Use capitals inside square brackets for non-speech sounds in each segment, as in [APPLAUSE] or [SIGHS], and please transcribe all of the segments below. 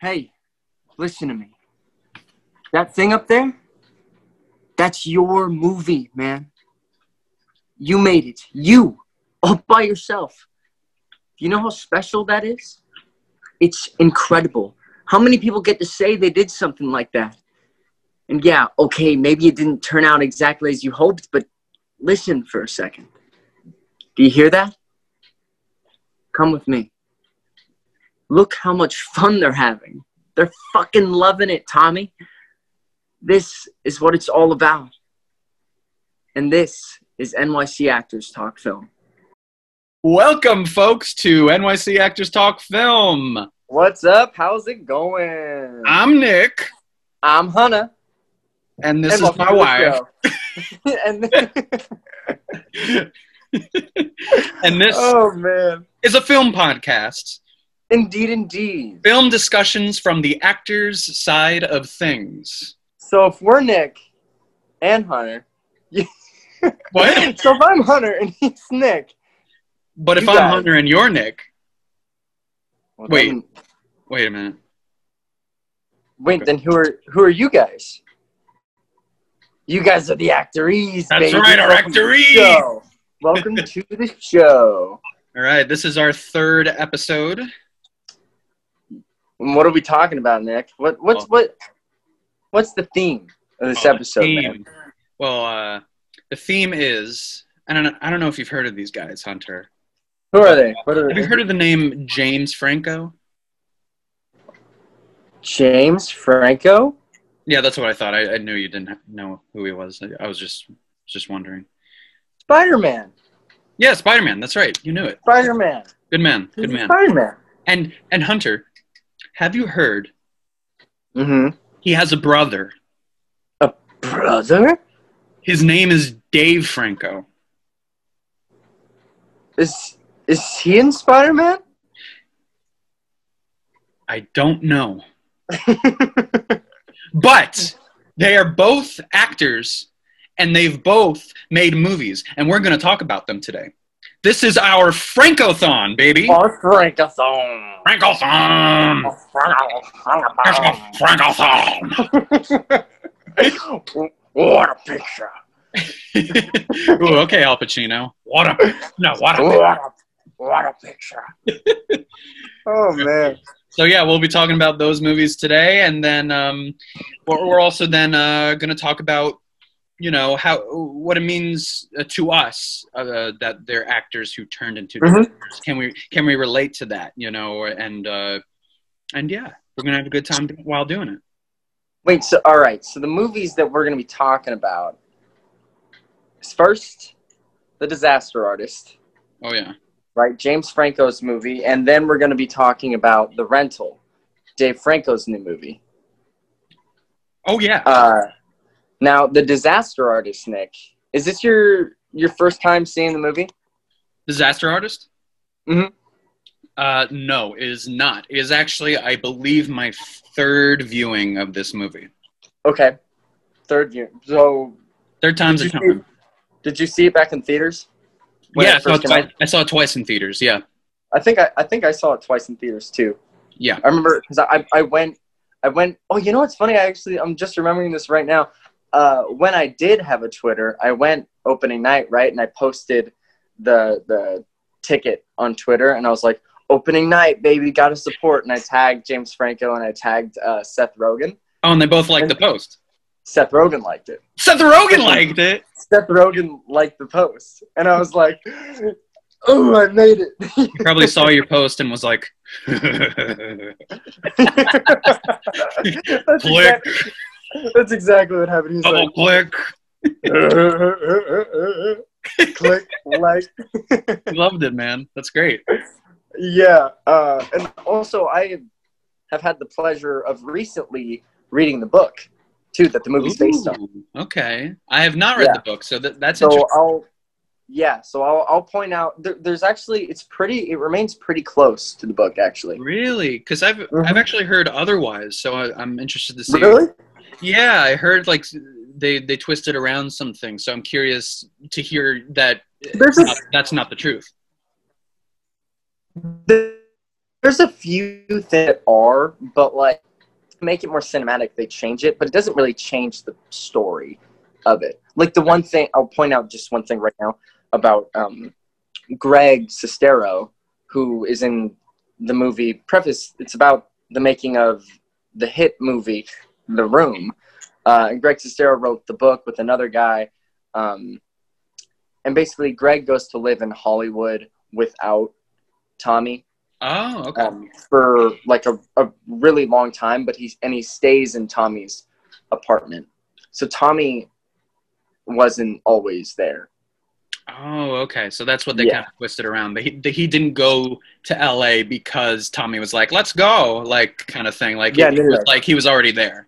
Hey, listen to me. That thing up there, that's your movie, man. You made it. You, all by yourself. You know how special that is? It's incredible. How many people get to say they did something like that? And yeah, okay, maybe it didn't turn out exactly as you hoped, but listen for a second. Do you hear that? Come with me. Look how much fun they're having. They're fucking loving it, Tommy. This is what it's all about. And this is NYC Actors Talk Film. Welcome, folks, to NYC Actors Talk Film. What's up? How's it going? I'm Nick, I'm Hannah. and this and is my wife. [LAUGHS] and [LAUGHS] [LAUGHS] and this oh man, is a film podcast. Indeed, indeed. Film discussions from the actors' side of things. So if we're Nick and Hunter, [LAUGHS] What? so if I'm Hunter and he's Nick, But if I'm guys. Hunter and you're Nick, well, Wait. then- wait a minute. wait, Okay. then who are who are you guys? You guys are the actorees. That's baby. right, our Welcome the actorees. show. Welcome [LAUGHS] to the show. All right, this is our third episode. What are we talking about, Nick? What what's what what's the theme of this Oh, episode, theme. Well, uh, the theme is I don't know, I don't know if you've heard of these guys, Hunter. Who are they? What are Have you heard of the name James Franco? James Franco? Yeah, that's what I thought. I, I knew you didn't know who he was. I, I was just just wondering. Spider Man. Yeah, Spider Man. That's right. You knew it. Spider Man. Good man. Good man. Spider Man. And and Hunter, have you heard Mm-hmm. he has a brother? A brother? His name is Dave Franco. Is is he in Spider Man? I don't know, [LAUGHS] but they are both actors, and they've both made movies, and we're going to talk about them today. This is our Francothon, baby. Or Frankathon. Francothon. Francothon. [LAUGHS] what a picture. [LAUGHS] Ooh, okay, Al Pacino. What a no, what a. What a, what a picture. [LAUGHS] oh man. So yeah, we'll be talking about those movies today, and then um, we're, we're also then uh, going to talk about you know how what it means uh, to us uh, that they're actors who turned into Mhm. Can we can we relate to that? You know, and uh, and yeah, we're gonna have a good time while doing it. Wait, so all right, so the movies that we're gonna be talking about is first The Disaster Artist. Oh yeah, right? James Franco's movie, and then we're going to be talking about The Rental, Dave Franco's new movie. oh yeah. Uh, now, The Disaster Artist, Nick, is this your your first time seeing the movie? Disaster Artist. Mhm. Uh, no, it is not. It is actually, I believe, my third viewing of this movie. Okay, third view. So, Third time's a charm. did you see it back in theaters? Yeah, I saw, twice, I saw it twice in theaters. Yeah, I think I, I think I saw it twice in theaters too. yeah. I remember because I, I went I went oh you know what's funny I actually I'm just remembering this right now. Uh, when I did have a Twitter, I went opening night right, and I posted the the ticket on Twitter, and I was like opening night, baby, gotta support, and I tagged James Franco and I tagged uh, Seth Rogen. Oh, and they both liked the post. Seth Rogen liked it. Seth Rogen liked it. Seth Rogen liked the post, and I was like, "Oh, I made it!" He probably saw your post and was like, [LAUGHS] [LAUGHS] click, exactly, that's exactly what happened. He's double like, click. [LAUGHS] click like [LAUGHS] loved it, man. That's great. yeah uh, and also i have had the pleasure of recently reading the book too that the movie's based on okay. I have not read Yeah. the book, so that, that's so interesting. i'll yeah so i'll, I'll point out there, there's actually it's pretty it remains pretty close to the book actually Really? Because I've Mhm. I've actually heard otherwise, so I, I'm interested to see. really Yeah, I heard like they they twisted around some things, so I'm curious to hear that a- not, that's not the truth. There's a few that are, but like to make it more cinematic, they change it, but it doesn't really change the story of it. Like the one thing I'll point out just one thing right now about um, Greg Sestero, who is in the movie Preface. It's about the making of the hit movie The Room. Uh, and Greg Sestero wrote the book with another guy. Um, and basically, Greg goes to live in Hollywood without Tommy Oh, okay. um, for like a, a really long time, but he's and he stays in Tommy's apartment. So Tommy wasn't always there. Oh, okay. So that's what they Yeah. kind of twisted around. He, he didn't go to LA because Tommy was like, "Let's go," like kind of thing. Like Yeah, it, no, no, was no. like he was already there.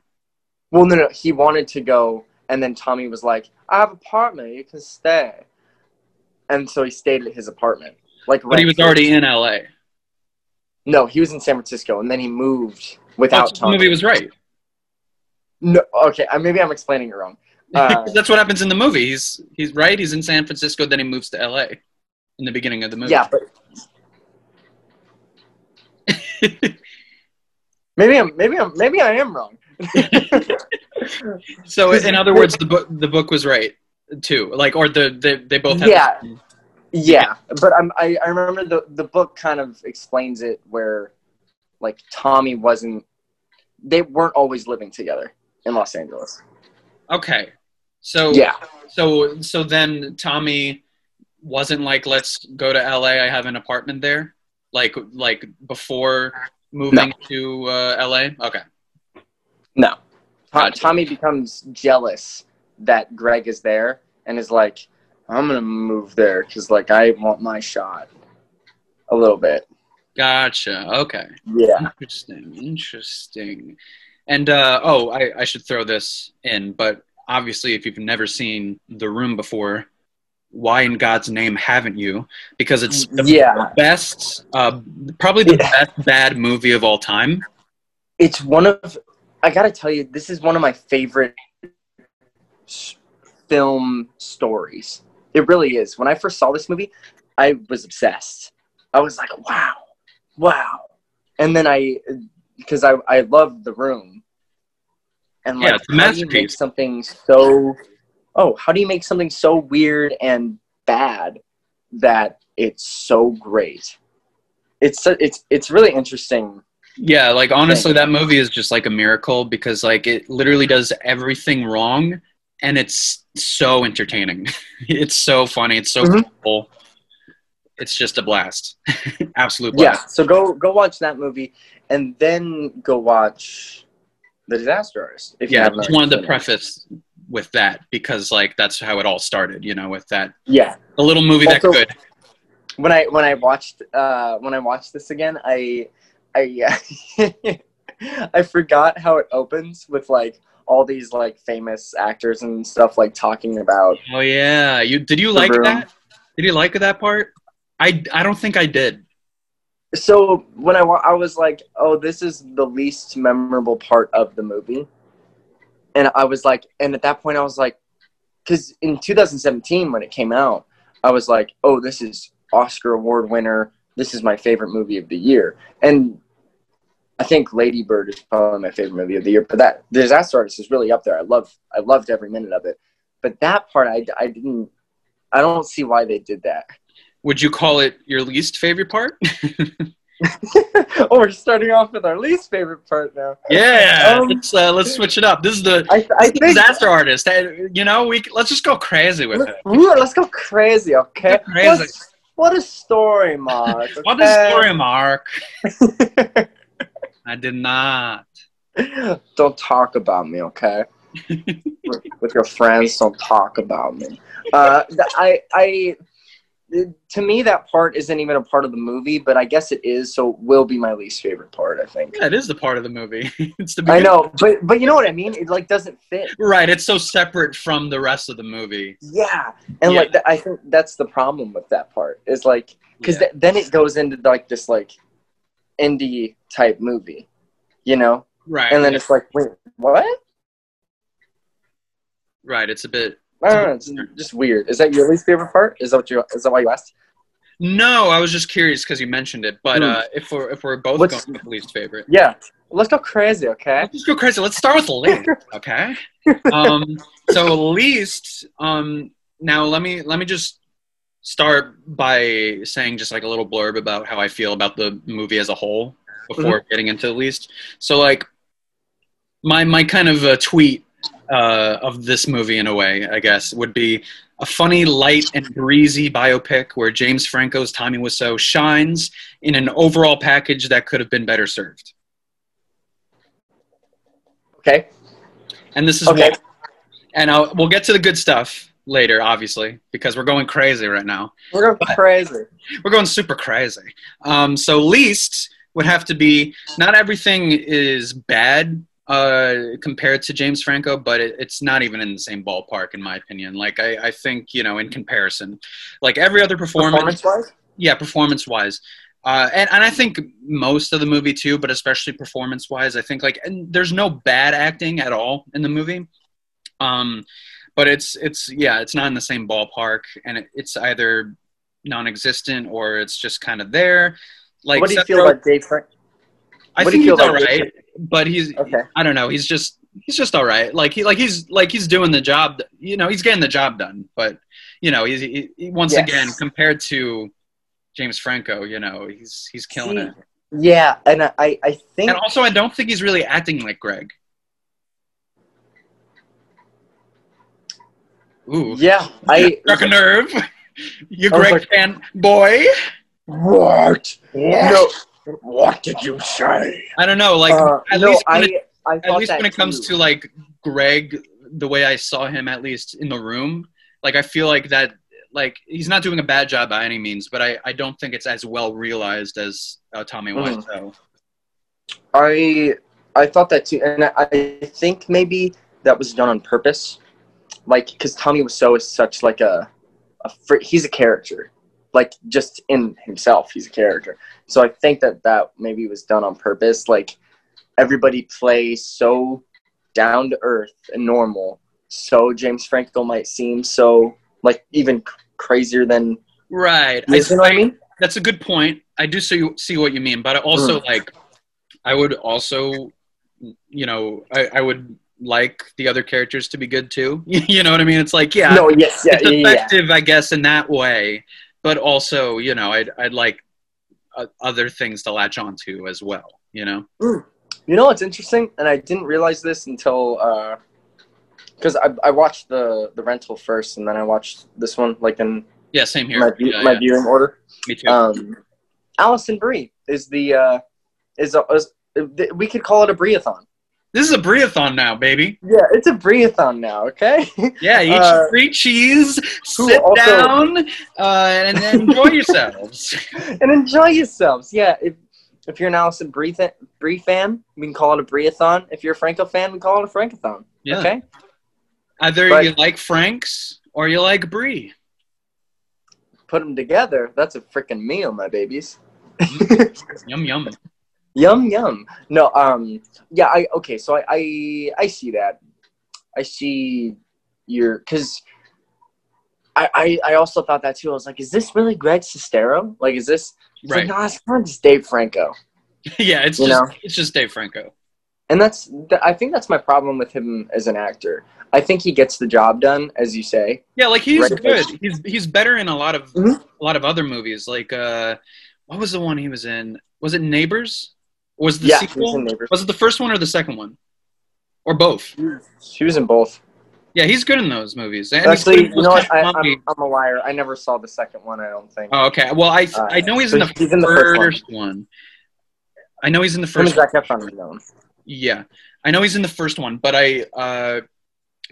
Well, no, no, he wanted to go, and then Tommy was like, "I have an apartment, you can stay," and so he stayed at his apartment. Like, But he was already in LA. No, he was in San Francisco, and then he moved without the Tommy. movie was right. No, okay, maybe I'm explaining it wrong. [LAUGHS] Uh, that's what happens in the movie. He's he's right. He's in San Francisco. Then he moves to LA in the beginning of the movie. yeah, but [LAUGHS] maybe I'm maybe I'm maybe I am wrong. [LAUGHS] so in other words, the book the book was right too. Like or the, the they both have Yeah. Yeah, but I'm, I I remember the the book kind of explains it where, like Tommy wasn't, they weren't always living together in Los Angeles. Okay. So Yeah, So so then Tommy wasn't like, let's go to LA. I have an apartment there. Like like before moving to uh, LA. Okay. No. To- Gotcha. Tommy becomes jealous that Greg is there and is like, I'm gonna move there because like I want my shot, a little bit. Gotcha. Okay. Yeah. Interesting. Interesting. And uh, oh, I, I should throw this in, but obviously, if you've never seen The Room before, why in God's name haven't you? Because it's the Yeah. best, uh, probably the Yeah. best bad movie of all time. It's one of I gotta tell you, this is one of my favorite film stories. It really is. When I first saw this movie, I was obsessed. I was like, wow, wow. And then I, because I I loved The Room, and Yeah, like, it's a how do you make something so? Oh, how do you make something so weird and bad that it's so great? It's it's it's really interesting. Yeah, like honestly, that movie is just like a miracle because like it literally does everything wrong, and it's so entertaining. [LAUGHS] it's so funny. It's so Mhm. cool. It's just a blast. [LAUGHS] Absolute blast. Yeah, so go go watch that movie, and then go watch The Disaster Artist. If you Yeah, I just wanted to preface with that because like that's how it all started. You know, with that Yeah, A little movie that could. when I when I watched uh, when I watched this again, I I yeah. [LAUGHS] I forgot how it opens with like all these like famous actors and stuff like talking about. Oh yeah, you did you like Room. that? Did you like that part? I I don't think I did. So when I I was like, oh, this is the least memorable part of the movie, and I was like, and at that point I was like, because in 2017 when it came out, I was like, oh, this is Oscar award winner. This is my favorite movie of the year, and I think Lady Bird is probably my favorite movie of the year. But that The Disaster Artist is really up there. I love I loved every minute of it, but that part I I didn't. I don't see why they did that. Would you call it your least favorite part? [LAUGHS] oh, we're starting off with our least favorite part now. yeah, Um, let's uh, let's switch it up. This is the I, I think disaster artist. Hey, You know, we let's just go crazy with it. Let's go crazy, okay? Go crazy. What a story, Mark. What is okay? story, Mark? [LAUGHS] I did not. [LAUGHS] don't talk about me, okay? with, [LAUGHS] with your friends, don't talk about me. Uh, I, I, to me, that part isn't even a part of the movie, but I guess it is, so it will be my least favorite part. I think. Yeah, it is the part of the movie. [LAUGHS] it's the I know, but but you know what I mean? It like doesn't fit. Right, it's so separate from the rest of the movie. Yeah, and Yeah. like th- I think that's the problem with that part is like because Yeah. then it goes into like this like indie type movie, you know, right, and then it's like wait what? right. It's a bit. I don't know, it's just weird. Is that your least favorite part? Is that what you? Is that why you asked? No, I was just curious because you mentioned it. But Hmm. uh, if we're if we're both What's- going with least favorite, Yeah. Let's go crazy, okay? let's just go crazy. Let's start with [LAUGHS] least, okay? Um, so least. Um, now let me let me just start by saying just like a little blurb about how I feel about the movie as a whole before getting into the least. So like my my kind of uh, tweet uh, of this movie in a way, I guess, would be a funny, light, and breezy biopic where James Franco's Tommy Wiseau shines in an overall package that could have been better served. Okay. And this is Okay. why. And I'll, we'll get to the good stuff later, obviously, because we're going crazy right now. We're going crazy. We're going super crazy. Um, so least would have to be not everything is bad uh, compared to James Franco, but it, it's not even in the same ballpark in my opinion. Like I, I think you know in comparison, like every other performance, Performance wise? yeah, performance wise. Uh, and, and I think most of the movie too, but especially performance wise, I think like and there's no bad acting at all in the movie. Um, but it's it's yeah, it's not in the same ballpark, and it, it's either non-existent or it's just kind of there. Like what do you Seth feel Rogen- about Dave Frank? I think he's all right, but he's Okay. I don't know. He's just he's just all right. Like he like he's like he's doing the job. You know, he's getting the job done. But you know, he's he, he- once Yes. again compared to James Franco, you know, he's he's killing See, it. Yeah, and I, I- think And also, I don't think he's really acting like Greg. Ooh, yeah, I struck a nerve. [LAUGHS] You Greg like- fan boy? What? No, what did you say? I don't know. Like Uh, at no, least when it, I, I at least when it comes too. to like Greg, the way I saw him, at least in the room, like I feel like that, like he's not doing a bad job by any means, but I, I don't think it's as well realized as uh, Tommy. Wiseau. I I thought that too, and I, I think maybe that was done on purpose, like because Tommy Wiseau is such like a, a fr- he's a character, like just in himself, he's a character. So I think that that maybe was done on purpose. Like everybody plays so down to earth and normal, so James Franco might seem so like even crazier than Right. you know what I mean. That's a good point. I do see see what you mean, but I also Mm. like I would also you know I, I would like the other characters to be good too. [LAUGHS] you know what I mean? It's like yeah, No, yes, yeah, it's yeah, yeah. effective, I guess, in that way, but also you know I'd I'd like uh, other things to latch onto as well. You know? You know what's interesting, and I didn't realize this until because I, I watched the the rental first, and then I watched this one like in Yeah, same here. my, Yeah, my yeah. viewing order. Me too. Um, Alison Brie is the uh, is, a, is we could call it a Breathon. This is a Breathon now, baby. Yeah, it's a Breathon now. Okay. Yeah, eat Uh, your free cheese, sit also- down, uh, and, enjoy yourselves. [LAUGHS] and enjoy yourselves. Yeah, if if you're an Alison Brie, th- Brie fan, we can call it a Breathon. If you're a Franco fan, we call it a Frankathon. Yeah. Okay. Either But- you like Frank's or you like Brie. Put them together. That's a freaking meal, my babies. [LAUGHS] Yum yum. Yum yum. No, um, yeah, I okay. So I I, I see that. I see your because I, I I also thought that too. I was like, is this really Greg Sestero? Like, is this? Right. Like, no, it's not just Dave Franco. [LAUGHS] yeah, it's You just know? it's just Dave Franco. And that's th- I think that's my problem with him as an actor. I think he gets the job done, as you say. Yeah, like he's Right. good. He's he's better in a lot of Mhm. a lot of other movies. Like uh, what was the one he was in? Was it Neighbors? Was the yeah, he was sequel? in Neighbors. Was it the first one or the second one? Or both? He was in both. Yeah, he's good in those movies. And Actually, you know what? I, of comedy- I'm, I'm a liar. I never saw the second one. I don't think. Oh, okay. Well, I Uh, I know he's in the, he's in the first, first one. one. I know he's in the Him and first. Zac Efron are known. Yeah, I know he's in the first one, but I, uh,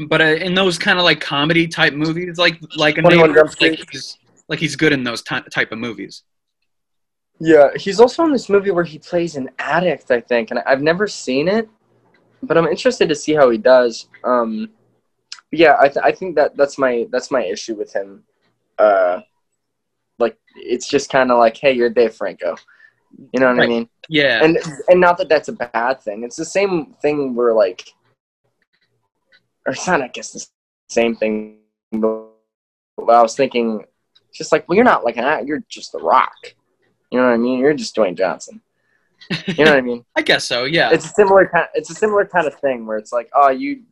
but uh, in those kind of like comedy type movies, like like a 21 neighbor, like he's like he's good in those ty- type of movies. Yeah, he's also in this movie where he plays an addict, I think, and I've never seen it, but I'm interested to see how he does. Um, yeah, I, th- I think that that's my that's my issue with him. Uh, like it's just kind of like, hey, you're Dave Franco, you know what I mean? Yeah, And and not that that's a bad thing. It's the same thing where like, or it's not, I guess, the same thing. But I was thinking, just like, well, you're not like an actor. You're just The Rock. You know what I mean? You're just Dwayne Johnson. You know what I mean? [LAUGHS] I guess so. Yeah. It's a similar kind. It's a similar kind of thing where it's like, oh, you,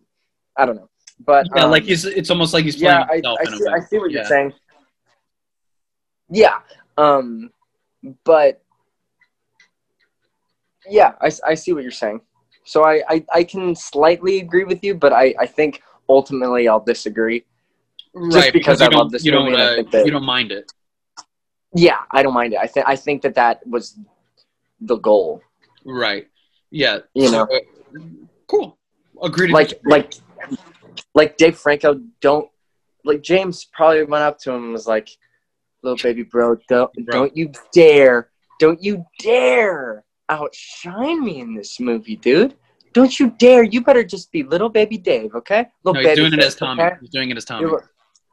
I don't know, but yeah, um, like he's. It's almost like he's playing yeah, I, himself I, a see. I see what Yeah. you're saying. Yeah, um, but yeah, I, I see what you're saying. So I, I, I can slightly agree with you, but I, I think ultimately I'll disagree. right, because you I don't, love this you movie don't, I uh, that- you don't mind it. Yeah, I don't mind it. I think I think that that was the goal. Right. Yeah. You so, know. uh, cool. Agreed. Like like like Dave Franco don't like James probably went up to him and was like, "Little baby bro, don't Bro. don't you dare, don't you dare outshine me in this movie, dude." Don't you dare! You better just be little baby Dave, okay? no, Little he's baby doing it as Tommy. okay? He's doing it as Tommy.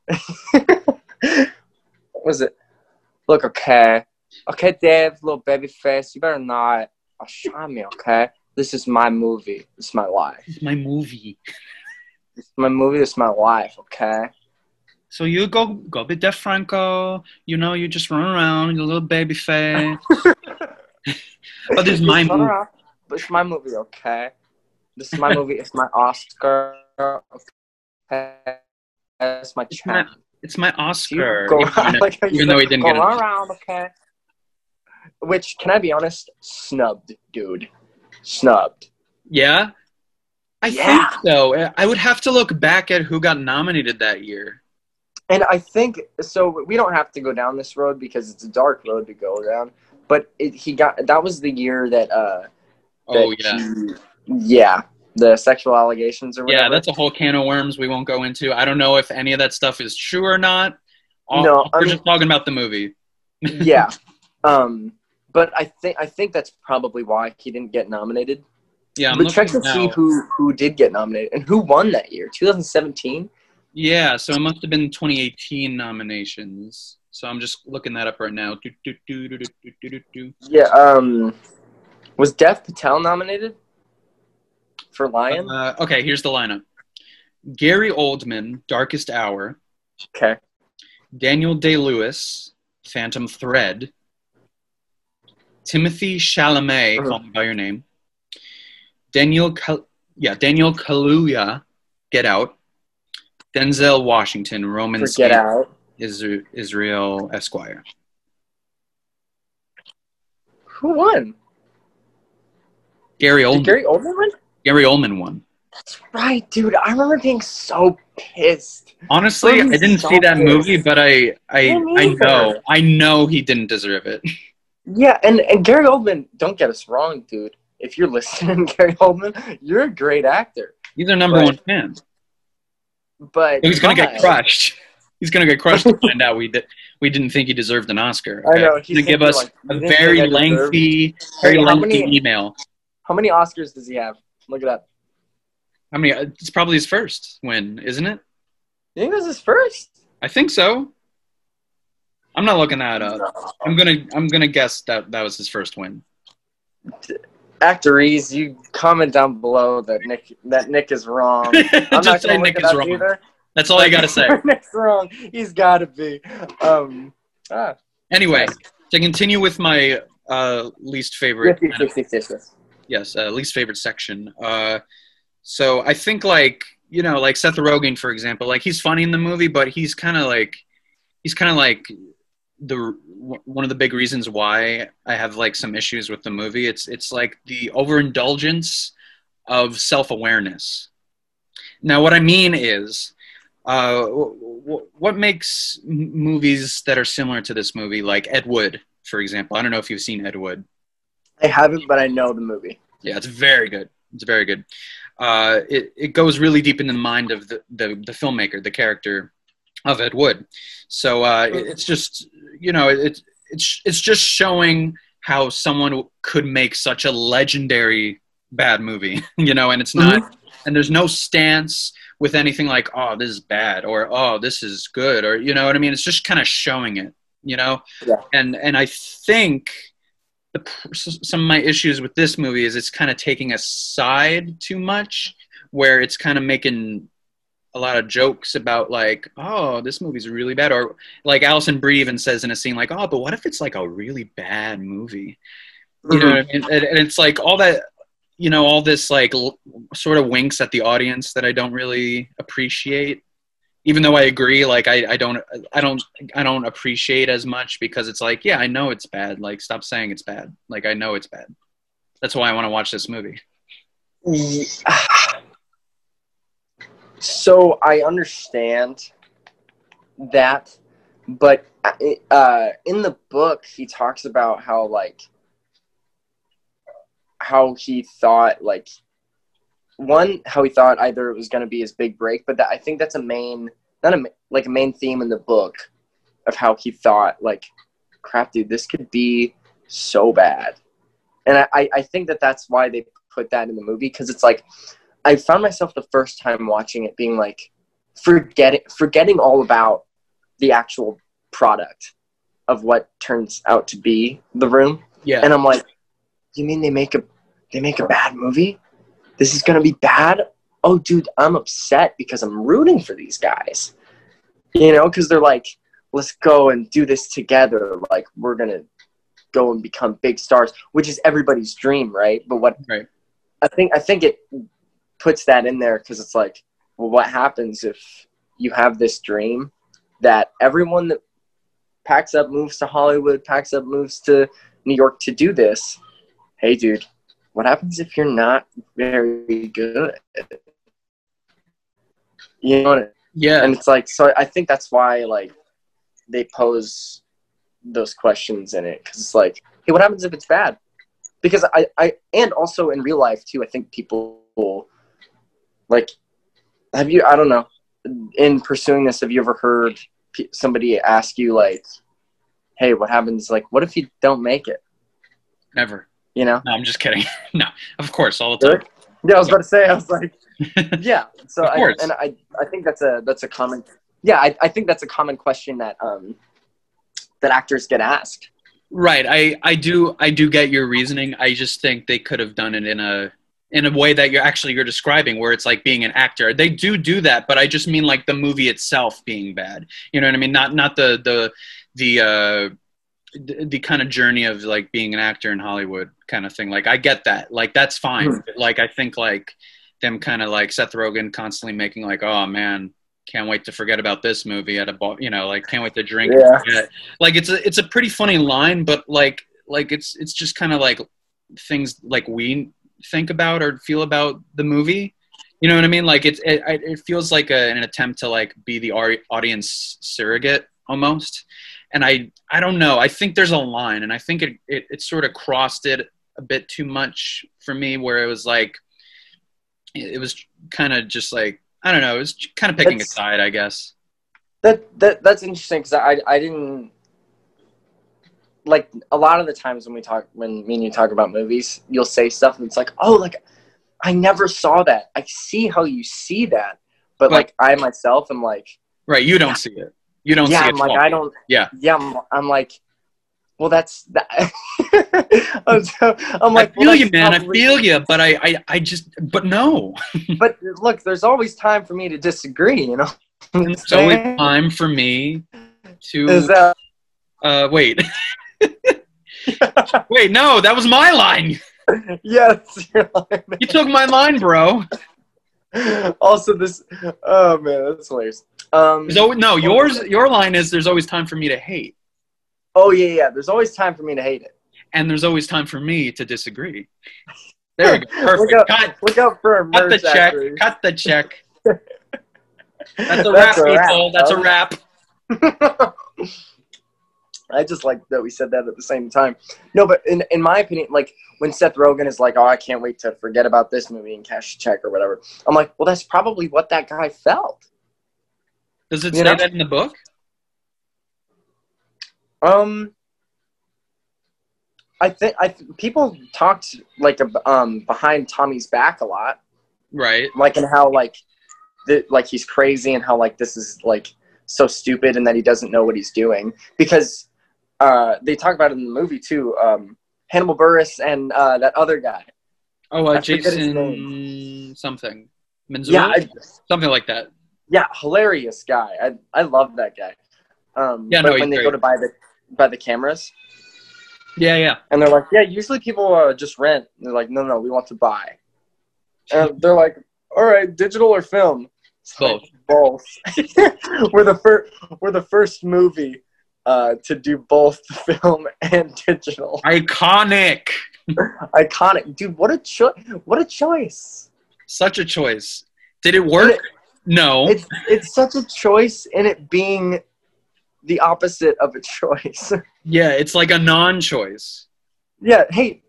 [LAUGHS] What was it? Look, okay. Okay, Dave, little baby face, you better not outshine me, okay? This is my movie. This is my life. This is my movie. This is my movie. This is my life, okay? So you go go be Def Franco. You know, you just run around, your little baby face. [LAUGHS] But this is my movie. around. This is my movie, okay? This is my movie. It's my Oscar. Okay? It's my It's chance. It's my Oscar. go even [LAUGHS] like even though he didn't go get it. around, okay? Which, can I be honest? Snubbed, dude. Snubbed. Yeah. I Yeah. think so. I would have to look back at who got nominated that year. And I think so. We don't have to go down this road because it's a dark road to go down. But it, he got that was the year that. uh Oh yeah. he- yeah, the sexual allegations or whatever. Yeah, that's a whole can of worms we won't go into. I don't know if any of that stuff is true or not. All, no, we're I'm, just talking about the movie. [LAUGHS] yeah, um, but I think I think that's probably why he didn't get nominated. Yeah, but check to see who who did get nominated and who won that year, 2017. Yeah, so it must have been 2018 nominations. So I'm just looking that up right now. Do, do, do, yeah, um, was Dev Patel nominated? For Lion? Uh, okay, here's the lineup: Gary Oldman, Darkest Hour; okay. Daniel Day Lewis, Phantom Thread; Timothy Chalamet, Mhm. Call Me by Your Name; Daniel, Kal- yeah, Daniel Kaluuya, Get Out; Denzel Washington, Roman For Get Out. Isra- Israel Esquire. Who won? Gary Oldman. Did Gary Oldman? Gary Oldman won. That's right, dude. I remember being so pissed. Honestly, I didn't so see that pissed. movie, but I I I know I know he didn't deserve it. [LAUGHS] Yeah, and, and Gary Oldman, don't get us wrong, dude. If you're [LAUGHS] listening, Gary Oldman, you're a great actor. He's our number Right. one fan. But He's gonna get crushed. He's gonna get crushed to [LAUGHS] find out we did we didn't think he deserved an Oscar. I know, He's he's gonna give us like, a very think deserved-" lengthy, very Hey, lengthy many- email. How many Oscars does he have? Look it up. I mean, it's probably his first win, isn't it? You think this is his first? I think so. I'm not looking that up. I'm gonna I'm gonna guess that that was his first win. Actories, you comment down below that Nick that Nick is wrong. [LAUGHS] I'm Just not gonna Nick is wrong. either. That's all I gotta say. [LAUGHS] Nick's wrong. He's got to be. Um, ah, Anyway, to continue with my uh, least favorite yes, yes, yes, yes, uh, least favorite section. Uh, so I think like you know, like Seth Rogen, for example, like he's funny in the movie, but he's kind of like he's kind of like the one of the big reasons why I have like some issues with the movie. It's it's like the overindulgence of self awareness. Now, what I mean is. Uh, what makes movies that are similar to this movie, like Ed Wood, for example? I don't know if you've seen Ed Wood. I haven't, but I know the movie. Yeah, it's very good. It's very good. Uh, it it goes really deep into the mind of the, the, the filmmaker, the character of Ed Wood. So uh, it, it's just you know it's it's it's just showing how someone could make such a legendary bad movie, [LAUGHS] you know, and it's not and there's no stance with anything like oh this is bad or oh this is good or you know what I mean. It's just kind of showing it, you know. Yeah. And and I think the, some of my issues with this movie is it's kind of taking a side too much, where it's kind of making a lot of jokes about like, oh, this movie's really bad, or like Alison Brie even says in a scene like, oh, but what if it's like a really bad movie? You know, what I mm-hmm. mean? and, and it's like all that, you know, all this like l- sort of winks at the audience that I don't really appreciate. Even though I agree, like I, I don't, I don't, I don't appreciate as much because it's like, yeah, I know it's bad. Like, stop saying it's bad. Like, I know it's bad. That's why I want to watch this movie. Ye- So I understand that, but uh, in the book, he talks about how like how he thought like one how he thought either it was going to be his big break, but that I think that's a main not a like a main theme in the book of how he thought like crap, dude, this could be so bad, and I I- I think that that's why they put that in the movie because it's like I found myself the first time watching it being like forgetting forgetting all about the actual product of what turns out to be the room. Yeah. and I'm like you mean they make a they make a bad movie this is going to be bad oh dude I'm upset because I'm rooting for these guys you know cuz they're like let's go and do this together like we're going to go and become big stars which is everybody's dream right but what Right. I think I think it puts that in there because it's like, well, what happens if you have this dream that everyone that packs up moves to Hollywood, packs up moves to New York to do this? Hey, dude, what happens if you're not very good? You know, what yeah. and it's like, so I think that's why like they pose those questions in it because it's like, hey, what happens if it's bad? Because I, I, and also in real life too, I think people like, have you? I don't know. In pursuing this, have you ever heard somebody ask you like, hey, what happens? Like, what if you don't make it? Never. You know? No, I'm just kidding. [LAUGHS] no, of course, all the time. Yeah, I was about to say. I was like, [LAUGHS] yeah. So Of I, course. and I, I think that's a that's a common. Yeah, I, I think that's a common question that um that actors get asked. Right. I, I do I do get your reasoning. I just think they could have done it in a in a way that you're actually you're describing where it's like being an actor. They do do that, but I just mean like the movie itself being bad. You know what I mean? Not not the the the uh the, the kind of journey of like being an actor in Hollywood kind of thing. Like I get that. Like that's fine. Mm-hmm. Like I think like them kind of like Seth Rogen constantly making like, oh man, can't wait to forget about this movie at a bar. You know, like can't wait to drink. Yeah. Like it's a it's a pretty funny line, but like like it's it's just kind of like things like we think about or feel about the movie. You know what I mean? Like it's it, it feels like a, an attempt to like be the audience surrogate almost. And I I don't know. I think there's a line, and I think it it, it sort of crossed it a bit too much for me, where it was like it, was kind of just like I don't know. It was kind of picking That's- a side, I guess. That that that's interesting because I I didn't like a lot of the times when we talk when me and you talk about movies, you'll say stuff and it's like, oh, like I never saw that. I see how you see that, but But- like I myself am like, Right? You don't see it. You don't yeah, see I'm like. I don't, Yeah. yeah, I'm, I'm like, well, that's that. [LAUGHS] I'm, so, I'm like, I feel well, you, man. I feel you, but I, I, I just, but no. [LAUGHS] But look, there's always time for me to disagree. You know. [LAUGHS] It's always time for me to. Is that Uh, wait, wait, no, that was my line. yes? You're like, You took my line, bro. also, this. Oh man, that's hilarious. Um. There's always, no, yours, your line is there's always time for me to hate, Oh yeah, yeah. There's always time for me to hate it. and there's always time for me to disagree. [LAUGHS] There we go. Perfect. Look out, Cut, look out for a cut the check. Cut the check. [LAUGHS] That's a wrap, people. That's a wrap. [LAUGHS] I just like that we said that at the same time. No, but in in my opinion, like when Seth Rogen is like, "Oh, I can't wait to forget about this movie and cash a check or whatever," I'm like, "Well, that's probably what that guy felt." Does it You say know? that in the book? Um, I think I th- people talked like um behind Tommy's back a lot, Right. like and how like the, like he's crazy and how like this is like so stupid and that he doesn't know what he's doing because uh they talk about it in the movie too. Um, Hannibal Buress and uh, that other guy. Oh, uh, Jason something. Yeah, I, something like that. Yeah, hilarious guy. I I love that guy. Um, Yeah, no, when they go to buy the buy the cameras, Yeah, yeah. and they're like, "Yeah, usually people uh, just rent." And they're like, "No, no, we want to buy." And [LAUGHS] they're like, "All right, digital or film?" It's like, both. [LAUGHS] we're the first. We're the first movie uh, to do both [LAUGHS] film and digital. Iconic. Iconic, dude. What a choice! What a choice! Such a choice. Did it work? No. It's it's such a choice, in it being the opposite of a choice. [LAUGHS] Yeah, it's like a non-choice. yeah. Hey,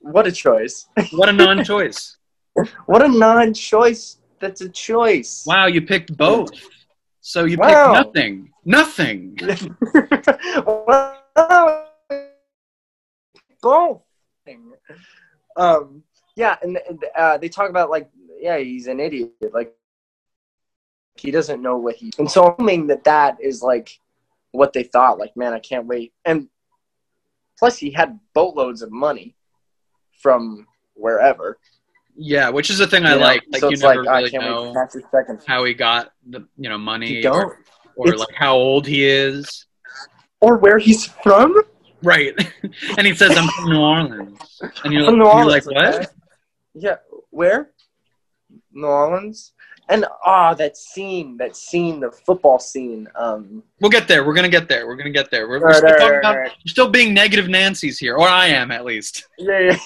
what a choice! [LAUGHS] What a non-choice. What a non-choice. That's a choice. wow, you picked both. So you Wow. picked nothing. Nothing. [LAUGHS] Wow. Both. Um. Yeah, and, and uh, they talk about like, yeah, he's an idiot. Like, he doesn't know what he. And so I'm assuming that that is like what they thought. Like, man, I can't wait. And plus, he had boatloads of money from wherever. Yeah, which is the thing I know? like. Like so you it's never like, I really know to catch second. how he got the you know money You don't. or, or like how old he is. Or where he's from. Right. [LAUGHS] and he says I'm from New Orleans. And you're, like, New you're like, what? okay? Yeah, where? New Orleans. And ah, that scene, that scene, the football scene. Um, We'll get there. We're gonna get there. We're gonna get there. We're, we're still, about, we're still being negative Nancy's here, or I am at least. yeah,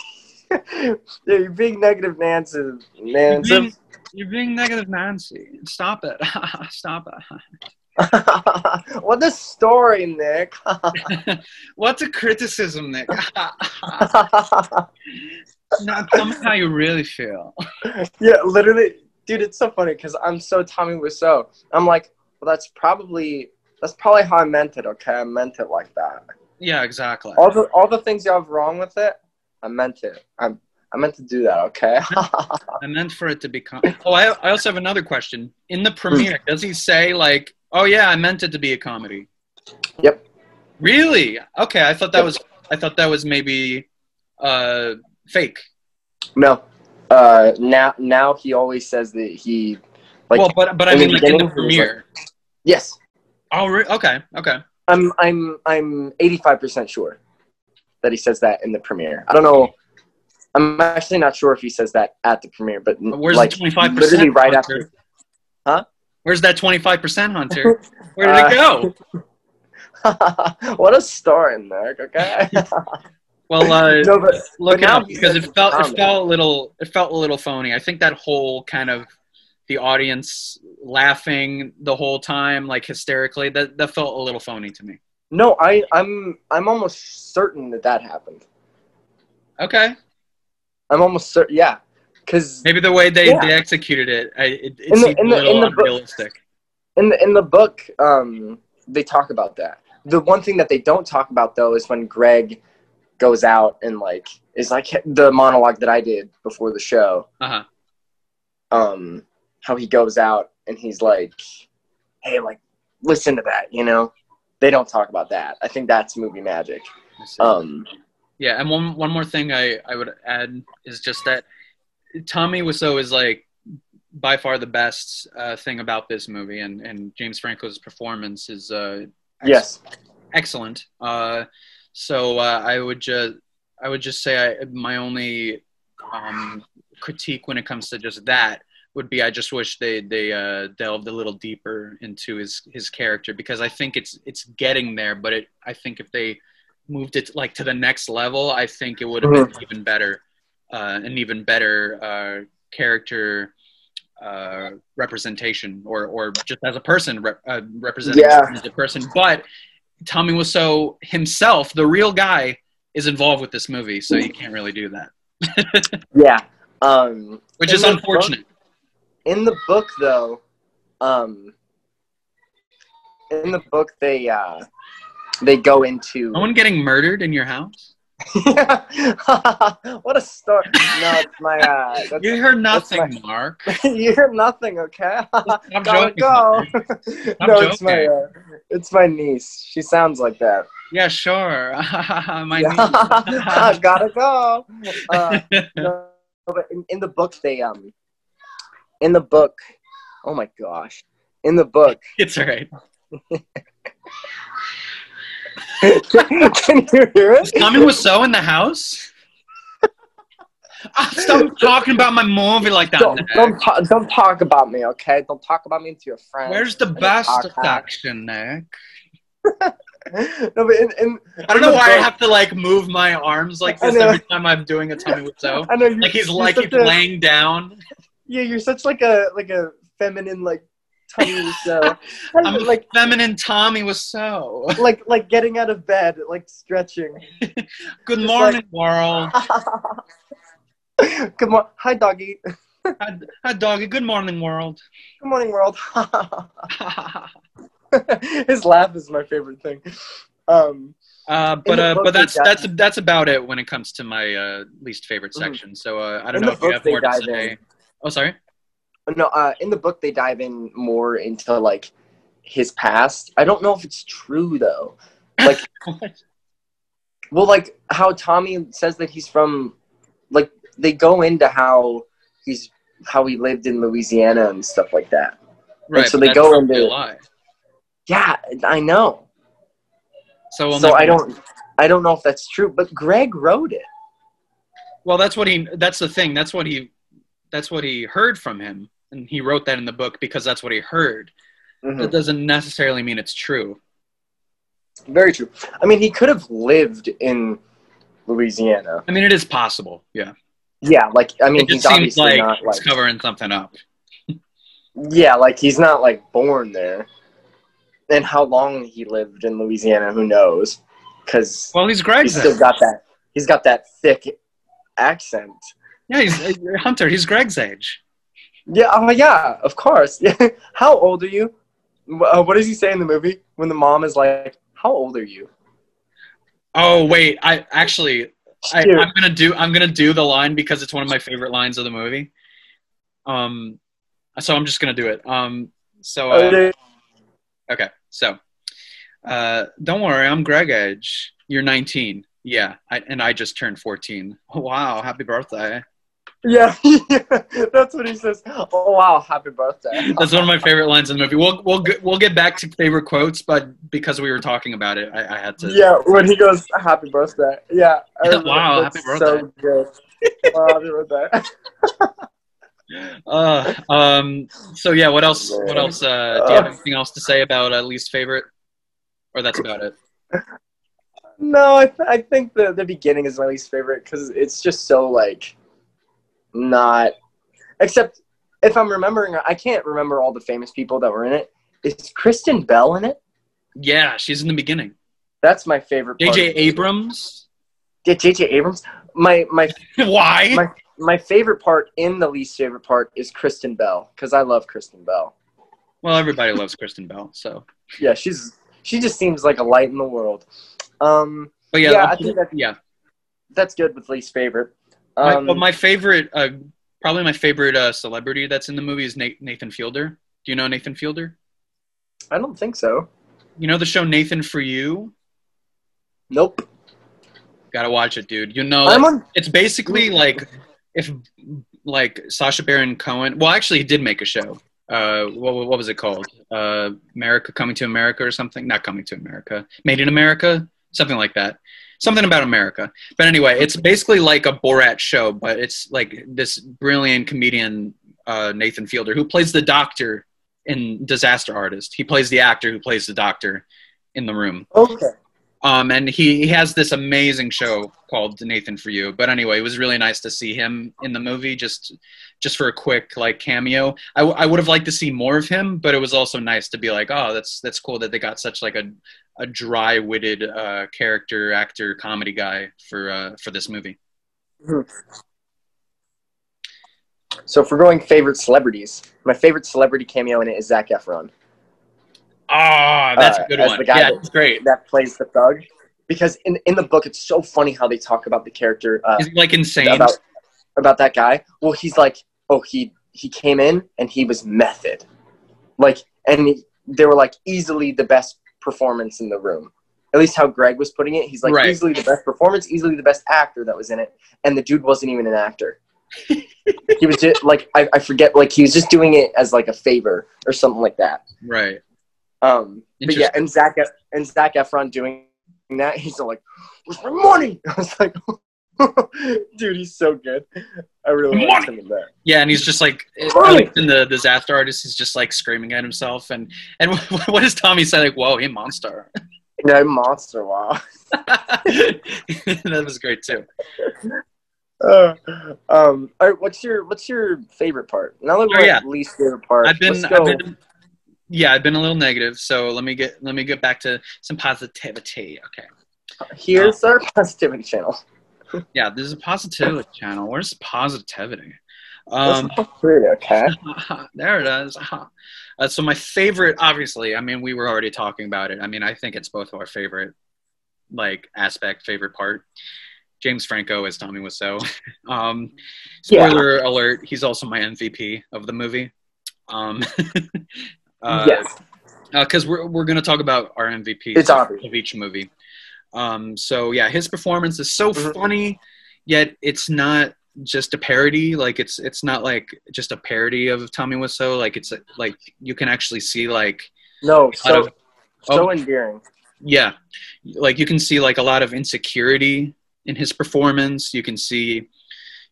yeah, [LAUGHS] yeah. You're being negative, Nancy. You're Nancy. being, you're being negative Nancy. Stop it. [LAUGHS] Stop it. [LAUGHS] what a story, Nick. What's a criticism, Nick? now tell me how you really feel. yeah, literally, dude. It's so funny because I'm so Tommy Wiseau. I'm like, well, that's probably that's probably how I meant it. Okay, I meant it like that. Yeah, exactly. all the all the things you have wrong with it, I meant it. I'm I meant to do that. Okay. [LAUGHS] I meant for it to become. Oh, I, I also have another question. In the premiere, does he say like, "Oh yeah, I meant it to be a comedy"? Yep. Really? Okay, I thought that was. I thought that was maybe uh, fake. no. Uh, now now he always says that he like well, but but I mean, like in the beginning, he was premiere. yes. oh, re- okay, okay. I'm I'm I'm 85 percent sure that he says that in the premiere. I don't know. I'm actually not sure if he says that at the premiere, but Where's like the twenty five literally percent? right after. Huh? Where's that twenty five percent, Hunter? [LAUGHS] Where did Uh, it go? [LAUGHS] what a story, Nick. Okay. [LAUGHS] Well, uh, [LAUGHS] no, but look up because it felt it felt a little it felt a little phony. I think that whole kind of the audience laughing the whole time, like hysterically, that that felt a little phony to me. no, I I'm I'm almost certain that that happened. Okay, I'm almost certain. Yeah, because maybe the way they, Yeah. they executed it, I, it, it In the- a little in the book- unrealistic. in the in the book, um, they talk about that. The one thing that they don't talk about though is when Greg goes out and like is like the monologue that I did before the show. Uh huh. Um, how he goes out and he's like, "Hey, like, listen to that," you know. They don't talk about that. I think that's movie magic. Um, Yeah, and one one more thing I, I would add is just that Tommy Wiseau is like by far the best uh, thing about this movie, and, and James Franco's performance is uh, ex- yes. excellent. Uh, so uh, I would just I would just say I, my only um, critique when it comes to just that would be I just wish they they uh, delved a little deeper into his his character because I think it's it's getting there, but it I think if they moved it like to the next level, I think it would have been even better, uh, an even better uh, character uh, representation, or or just as a person rep, uh, representing Yeah. as a person. But Tommy Wiseau himself, the real guy, is involved with this movie, so you can't really do that, [LAUGHS] Yeah. Um, which is unfortunate. in the book though um in the book they uh they go into someone getting murdered in your house? [LAUGHS] what a story [LAUGHS] no it's my uh that's, You heard that's nothing, Mark. [LAUGHS] you hear nothing okay gotta joking. go Hunter. no it's my uh, it's my niece she sounds like that Yeah, sure. my Yeah. gotta go uh, no, but in, in the book they um in the book Oh my gosh. In the book, It's all right. Can you hear Is it? Tommy Wiseau in the house? Ah, Stop talking about my movie like that. Don't, don't, ta- don't talk about me, okay? Don't talk about me to your friends. Where's the best section, Nick? [LAUGHS] no, but in, in, I don't know why I have to like move my arms like this every time I'm doing a Tommy Wiseau. [LAUGHS] I know Like he's like he's a- laying down. Yeah, you're such like a like a feminine like tummy so [LAUGHS] I'm [LAUGHS] like feminine Tommy Wiseau. like like getting out of bed, like stretching. [LAUGHS] Good Just morning, world. Good morning. Hi doggy. Hi, hi, doggy. Good morning, world. Good morning world. His laugh is my favorite thing. Um Uh, but uh, but that's dive- that's that's about it when it comes to my uh, least favorite Mhm. section. So uh, I don't In know if you have more to say. in. Oh, sorry. No, uh in the book they dive in more into like his past. I don't know if it's true though. Like [LAUGHS] well like how Tommy says that he's from like they go into how he's how he lived in Louisiana and stuff like that. right. so but they go into- lie. Yeah, I know. So, we'll so I don't I don't know if that's true, but Greg wrote it. Well, that's what he. That's the thing. That's what he. That's what he heard from him, and he wrote that in the book because that's what he heard. Mhm. That doesn't necessarily mean it's true. Very true. I mean, he could have lived in Louisiana. I mean, it is possible. Yeah. Yeah, like I mean, It just he's seems obviously like not like covering something up. [LAUGHS] yeah, like he's not like born there. And how long he lived in Louisiana, who knows? Because Well, he's he's still got that. He's got that thick accent. Yeah, he's Hunter. He's Greg's age. Yeah, oh yeah, of course. [LAUGHS] Yeah. How old are you? Uh, what does he say in the movie when the mom is like, "How old are you?" Oh wait, I actually I, I'm gonna do I'm gonna do the line because it's one of my favorite lines of the movie. Um, so I'm just gonna do it. Um, so uh, Okay. okay, so uh, don't worry, I'm Greg Edge. You're 19. Yeah, I, and I just turned 14. Oh, [LAUGHS] wow, happy birthday! Yeah, [LAUGHS] that's what he says. Oh wow, happy birthday. That's one of my favorite lines in the movie. We'll we'll get- we'll get back to favorite quotes, but because we were talking about it, I, I had to. Yeah, when he goes, "Happy birthday." Yeah. Wow, That's happy So good. Wow, happy birthday. [LAUGHS] Uh, um. So yeah, what else? What else? Uh, do you have anything else to say about uh, least favorite? Or that's about it. No, I, th- I think the the beginning is my least favorite because it's just so like not. Except if I'm remembering, I can't remember all the famous people that were in it. Is Kristen Bell in it? Yeah, she's in the beginning. That's my favorite. part. J.J. Abrams. Yeah, J.J. Abrams. My my [LAUGHS] Why? My- my favorite part in the least favorite part is Kristen Bell because I love Kristen Bell. Well, everybody loves Kristen Bell, so. Yeah, she's she just seems like a light in the world. Um, But yeah, Yeah, I think that- yeah. that's good with least favorite. My, Um, but my favorite, uh, probably my favorite uh, celebrity that's in the movie is Na- Nathan Fielder. Do you know Nathan Fielder? I don't think so. You know the show Nathan for You? Nope. Gotta watch it, dude. You know, I'm on. it's basically like if like Sacha Baron Cohen. Well, actually, he did make a show. Uh, what, what was it called? Uh, America Coming to America or something? Not Coming to America. Made in America, something like that. Something about America. But anyway, it's basically like a Borat show, but it's like this brilliant comedian uh, Nathan Fielder who plays the doctor in Disaster Artist. He plays the actor who plays the doctor in the room. Okay. Um, and he, he has this amazing show called Nathan for You. But anyway, it was really nice to see him in the movie just just for a quick like cameo. I, w- I would have liked to see more of him, but it was also nice to be like, oh, that's that's cool that they got such like a a dry witted uh, character actor comedy guy for uh, for this movie. So we're going favorite celebrities, my favorite celebrity cameo in it is Zac Efron Ah, that's Uh, a good as one. the guy Yeah, that- it's great. that plays the thug. Because in in the book, it's so funny how they talk about the character uh, He's like insane. about about that guy. Well, he's like, oh, he he came in and he was method, like, and he, they were like easily the best performance in the room. At least how Greg was putting it, he's like Right. easily the best performance, easily the best actor that was in it, and the dude wasn't even an actor. [LAUGHS] he was just like I, I forget like he was just doing it as like a favor or something like that. Right. Um, but yeah, and Zac and Zac Efron doing that, he's like, "Where's my money?" [LAUGHS] I was like, [LAUGHS] "Dude, he's so good. I really like him in that." Yeah, and he's just like, like in the disaster artist, he's just like screaming at himself, and and [LAUGHS] what does Tommy say? Like, "Whoa, he monster." Yeah, monster! Wow, that was great too. Uh, um, all right, what's your what's your favorite part? Now that we're oh, yeah. least favorite part, I've been, I've been yeah, I've been a little negative, so let me get let me get back to some positivity. Okay. Here's uh, our positivity channel. yeah, this is a positivity channel. Where's positivity? Um, okay. [LAUGHS] there it is. Uh, so my favorite, obviously, I mean, we were already talking about it. I mean, I think it's both of our favorite, like aspect, favorite part. James Franco as Tommy Wiseau. [LAUGHS] um, spoiler yeah. alert: he's also my MVP of the movie. Um, [LAUGHS] uh, yes, because uh, we're we're gonna talk about our MVP it's of, of each movie. Um, so yeah, his performance is so mm-hmm. funny, yet it's not just a parody. Like it's it's not like just a parody of Tommy Wiseau. Like it's like you can actually see like no so of, so oh, endearing. Yeah, like you can see like a lot of insecurity in his performance. You can see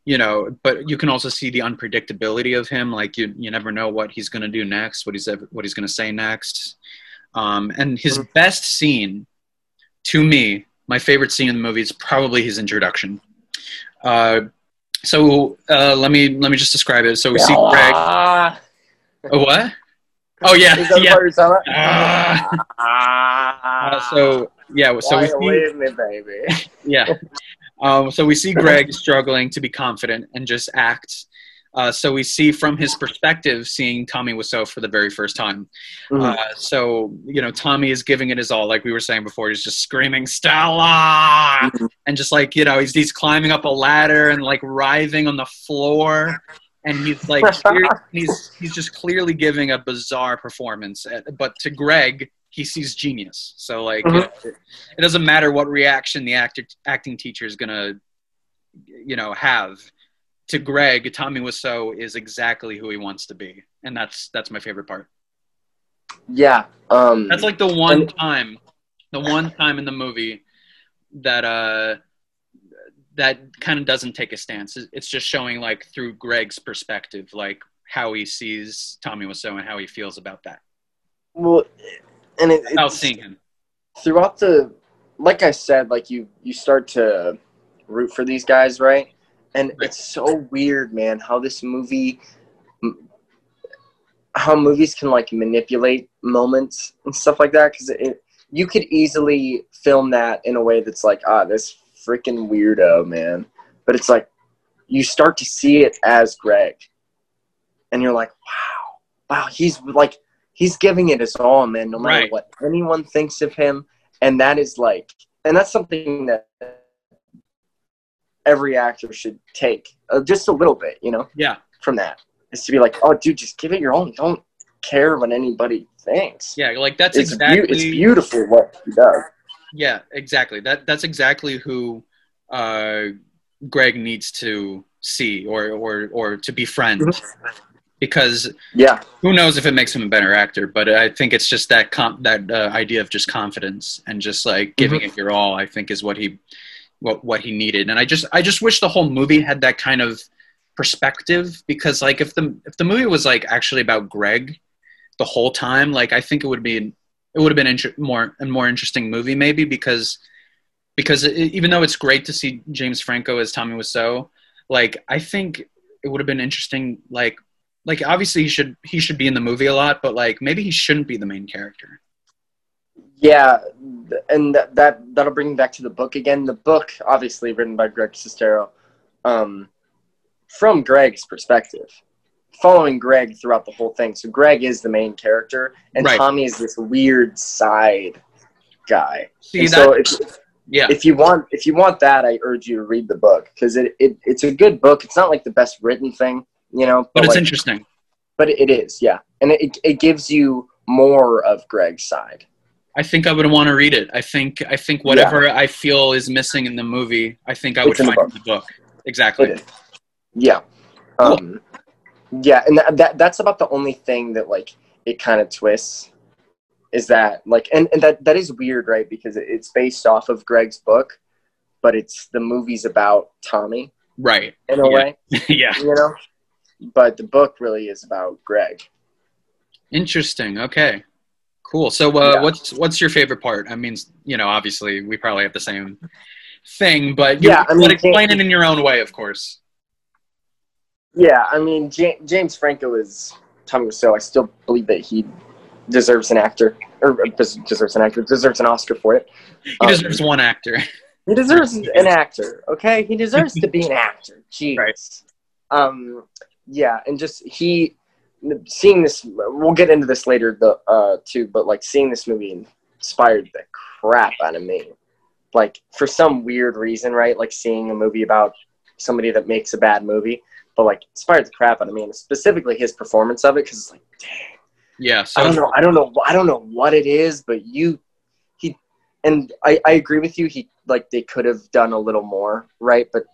you know, but you can also see the unpredictability of him. Like you, you never know what he's going to do next, what he's what he's going to say next. Um, and his mm-hmm. best scene, to me, my favorite scene in the movie is probably his introduction. Uh, so uh, let me let me just describe it. So we see Greg. Uh, what? Oh yeah, yeah. Uh, so yeah, so Why we see, me, baby. [LAUGHS] yeah. Um, so we see Greg struggling to be confident and just act. Uh, so we see from his perspective, seeing Tommy Wiseau for the very first time. Mm-hmm. Uh, so you know, Tommy is giving it his all, like we were saying before. He's just screaming Stella, mm-hmm. and just like you know, he's he's climbing up a ladder and like writhing on the floor, and he's like [LAUGHS] he's he's just clearly giving a bizarre performance. Uh, but to Greg, he sees genius. So like mm-hmm. it, it, doesn't matter what reaction the actor acting teacher is gonna you know have. To Greg, Tommy Wiseau is exactly who he wants to be, and that's that's my favorite part. Yeah, um, that's like the one and- time, the one time in the movie that uh that kind of doesn't take a stance. It's just showing like through Greg's perspective, like how he sees Tommy Wiseau and how he feels about that. Well, and it, without seeing him throughout the like i said like you you start to root for these guys right? And it's so weird man how this movie how movies can like manipulate moments and stuff like that because it you could easily film that in a way that's like ah this freaking weirdo man. But it's like you start to see it as greg. And you're like wow wow he's like he's giving it his all, man, no matter right. what anyone thinks of him. And that is like, and that's something that every actor should take uh, just a little bit, you know? Yeah. From that is to be like, oh, dude, just give it your own. Don't care what anybody thinks. Yeah, like that's it's exactly. Be- it's beautiful what he does. Yeah, exactly. That that's exactly who uh, Greg needs to see or or or to befriend. Mm-hmm because yeah, who knows if it makes him a better actor? But I think it's just that comp- that uh, idea of just confidence and just like giving mm-hmm. it your all. I think is what he what what he needed, and I just I just wish the whole movie had that kind of perspective because like if the if the movie was like actually about Greg the whole time, like I think it would be it would have been inter- more a more interesting movie maybe because because it, even though it's great to see James Franco as Tommy Wiseau, like I think it would have been interesting like like obviously he should he should be in the movie a lot, but like maybe he shouldn't be the main character. Yeah, and that, that that'll bring me back to the book again. The book, obviously written by Greg Sestero, um, from Greg's perspective, following Greg throughout the whole thing. So Greg is the main character, and right. Tommy is this weird side guy. See, that, so if, yeah, if you want if you want that, I urge you to read the book because it, it it's a good book. It's not like the best written thing, you know. But, but it's like, interesting. But it is, yeah, and it it gives you more of Greg's side. I think I would want to read it. I think I think whatever yeah. I feel is missing in the movie, I think I would find in the book. Exactly. Yeah. Cool. Um, yeah, and that, that that's about the only thing that like it kind of twists is that like and, and that that is weird, right? Because it's based off of Greg's book, but it's the movie's about Tommy Right. in a Yeah. way, [LAUGHS] yeah. you know. But the book really is about Greg. Interesting. Okay. Cool. So, uh, Yeah. what's what's your favorite part? I mean, you know, obviously we probably have the same thing, but you, Yeah, I mean, but explain James- it in your own way, of course. Yeah, I mean Ja- James Franco is Tommy Wiseau. I still believe that he deserves an actor or uh, deserves an actor deserves an Oscar for it. He Um, deserves one actor. [LAUGHS] He deserves an actor. Okay, he deserves to be an actor. [LAUGHS] Jeez. Right. Um. Yeah, and just he seeing this. We'll get into this later, the uh too. But like seeing this movie inspired the crap out of me. Like for some weird reason, right? Like seeing a movie about somebody that makes a bad movie, but like inspired the crap out of me, and specifically his performance of it, because it's like, dang. Yeah. So I don't know. I don't know. I don't know what it is, but you, he, and I, I agree with you. He like they could have done a little more, right? But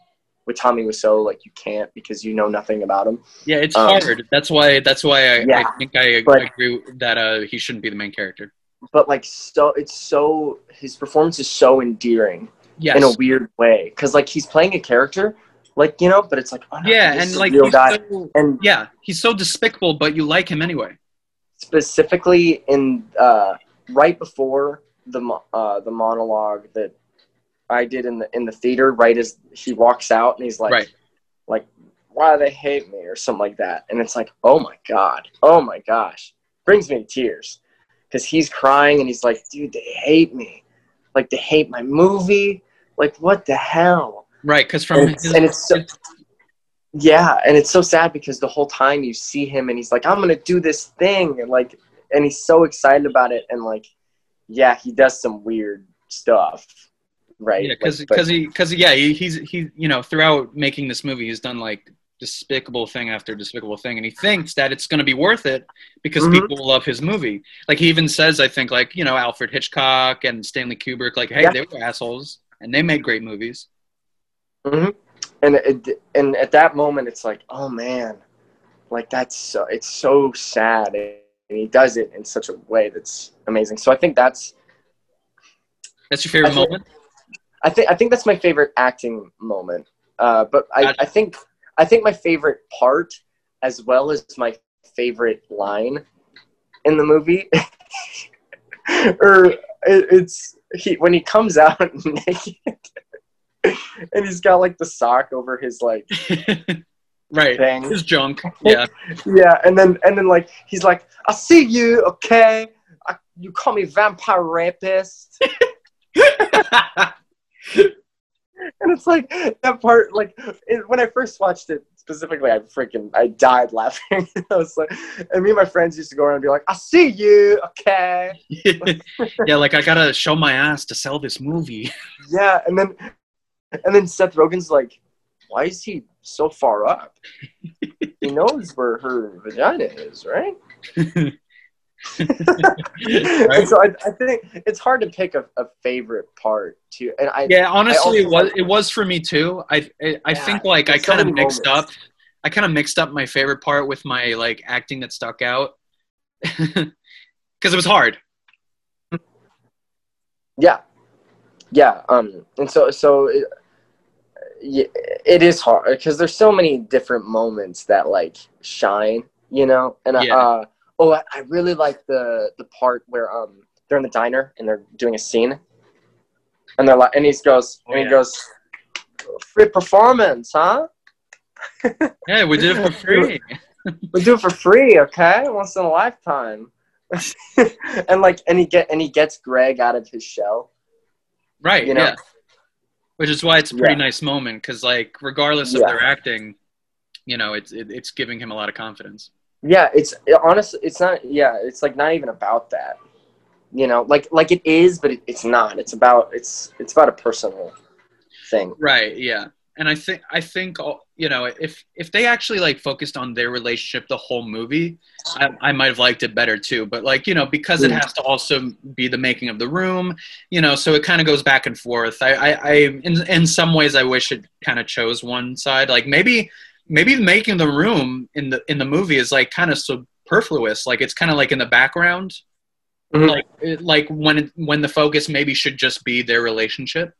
with Tommy Wiseau, like you can't because you know nothing about him. yeah, it's um, hard. That's why. That's why I, Yeah, I think I but- agree that uh, he shouldn't be the main character. But like so, it's so his performance is so endearing Yes. in a weird way because like he's playing a character, like you know, but it's like oh, no, yeah, and like real guy, so, and yeah, he's so despicable, but you like him anyway. specifically in uh, right before the uh, the monologue that I did in the in the theater, right as he walks out and he's like, Right. like why do they hate me? or something like that, and it's like, oh my god, oh my gosh, brings me to tears because he's crying and he's like, dude, they hate me, like they hate my movie, like what the hell, Right, because from and it's, his, and it's so, yeah, and it's so sad because the whole time you see him and he's like, I'm gonna do this thing, and like, and he's so excited about it, and like, yeah, he does some weird stuff, right? yeah, Like, because he because yeah he, he's he you know throughout making this movie he's done like despicable thing after despicable thing and he thinks that it's going to be worth it because Mhm. people love his movie like he even says i think like you know alfred hitchcock and stanley kubrick like hey Yeah. they were assholes and they made great movies Mhm. and it, and at that moment it's like, oh man, like that's so, it's so sad, and he does it in such a way that's amazing. So I think that's that's your favorite think- moment I think I think that's my favorite acting moment. Uh, but I. I think I think my favorite part, as well as my favorite line in the movie, [LAUGHS] or it, it's he when he comes out [LAUGHS] naked, and he's got like the sock over his like [LAUGHS] right thing. his junk yeah Yeah, and then and then like he's like, "I see you, okay? I, you call me vampire rapist." [LAUGHS] And it's like that part, like it, when I first watched it specifically, I freaking I died laughing. [LAUGHS] I was like, and me and my friends used to go around and be like, "I see you, okay?" [LAUGHS] yeah like i gotta show my ass to sell this movie Yeah, and then and then Seth Rogen's like, "Why is he so far up? he knows where her vagina is, right?" [LAUGHS] And so I, I think it's hard to pick a, a favorite part too, and I Yeah, honestly, it was it was for me too. I I, I Yeah, think like I kind of mixed moments. up. I kind of mixed up my favorite part with my like acting that stuck out [LAUGHS] because it was hard. Yeah, yeah. Um, and so so it, it is hard because there's so many different moments that like shine, you know. And Yeah. uh, oh, I, I really like the the part where um they're in the diner and they're doing a scene, and they're like, and he goes, Oh, and yeah. he goes, free performance, huh? [LAUGHS] Yeah, we do it for [LAUGHS] free. we [LAUGHS] do it for free, okay? Once in a lifetime. and like, and he get and he gets Greg out of his shell. right. You know? Yeah. Which is why it's a pretty Yeah. nice moment because like regardless of Yeah. their acting, you know, it's it, it's giving him a lot of confidence. Yeah, it's it, honestly, it's not. Yeah, it's like not even about that. You know, like like it is, but it, it's not. It's about it's it's about a personal thing. Right. Yeah. And I think I think uh, you know if if they actually like focused on their relationship the whole movie, I, I might have liked it better too. But like you know because it Mm. has to also be the making of the room, you know, so it kind of goes back and forth. I I, I in in some ways I wish it kind of chose one side. Like maybe maybe making the room in the in the movie is like kind of superfluous. Like it's kind of like in the background, Mhm. like it, like when it, when the focus maybe should just be their relationship.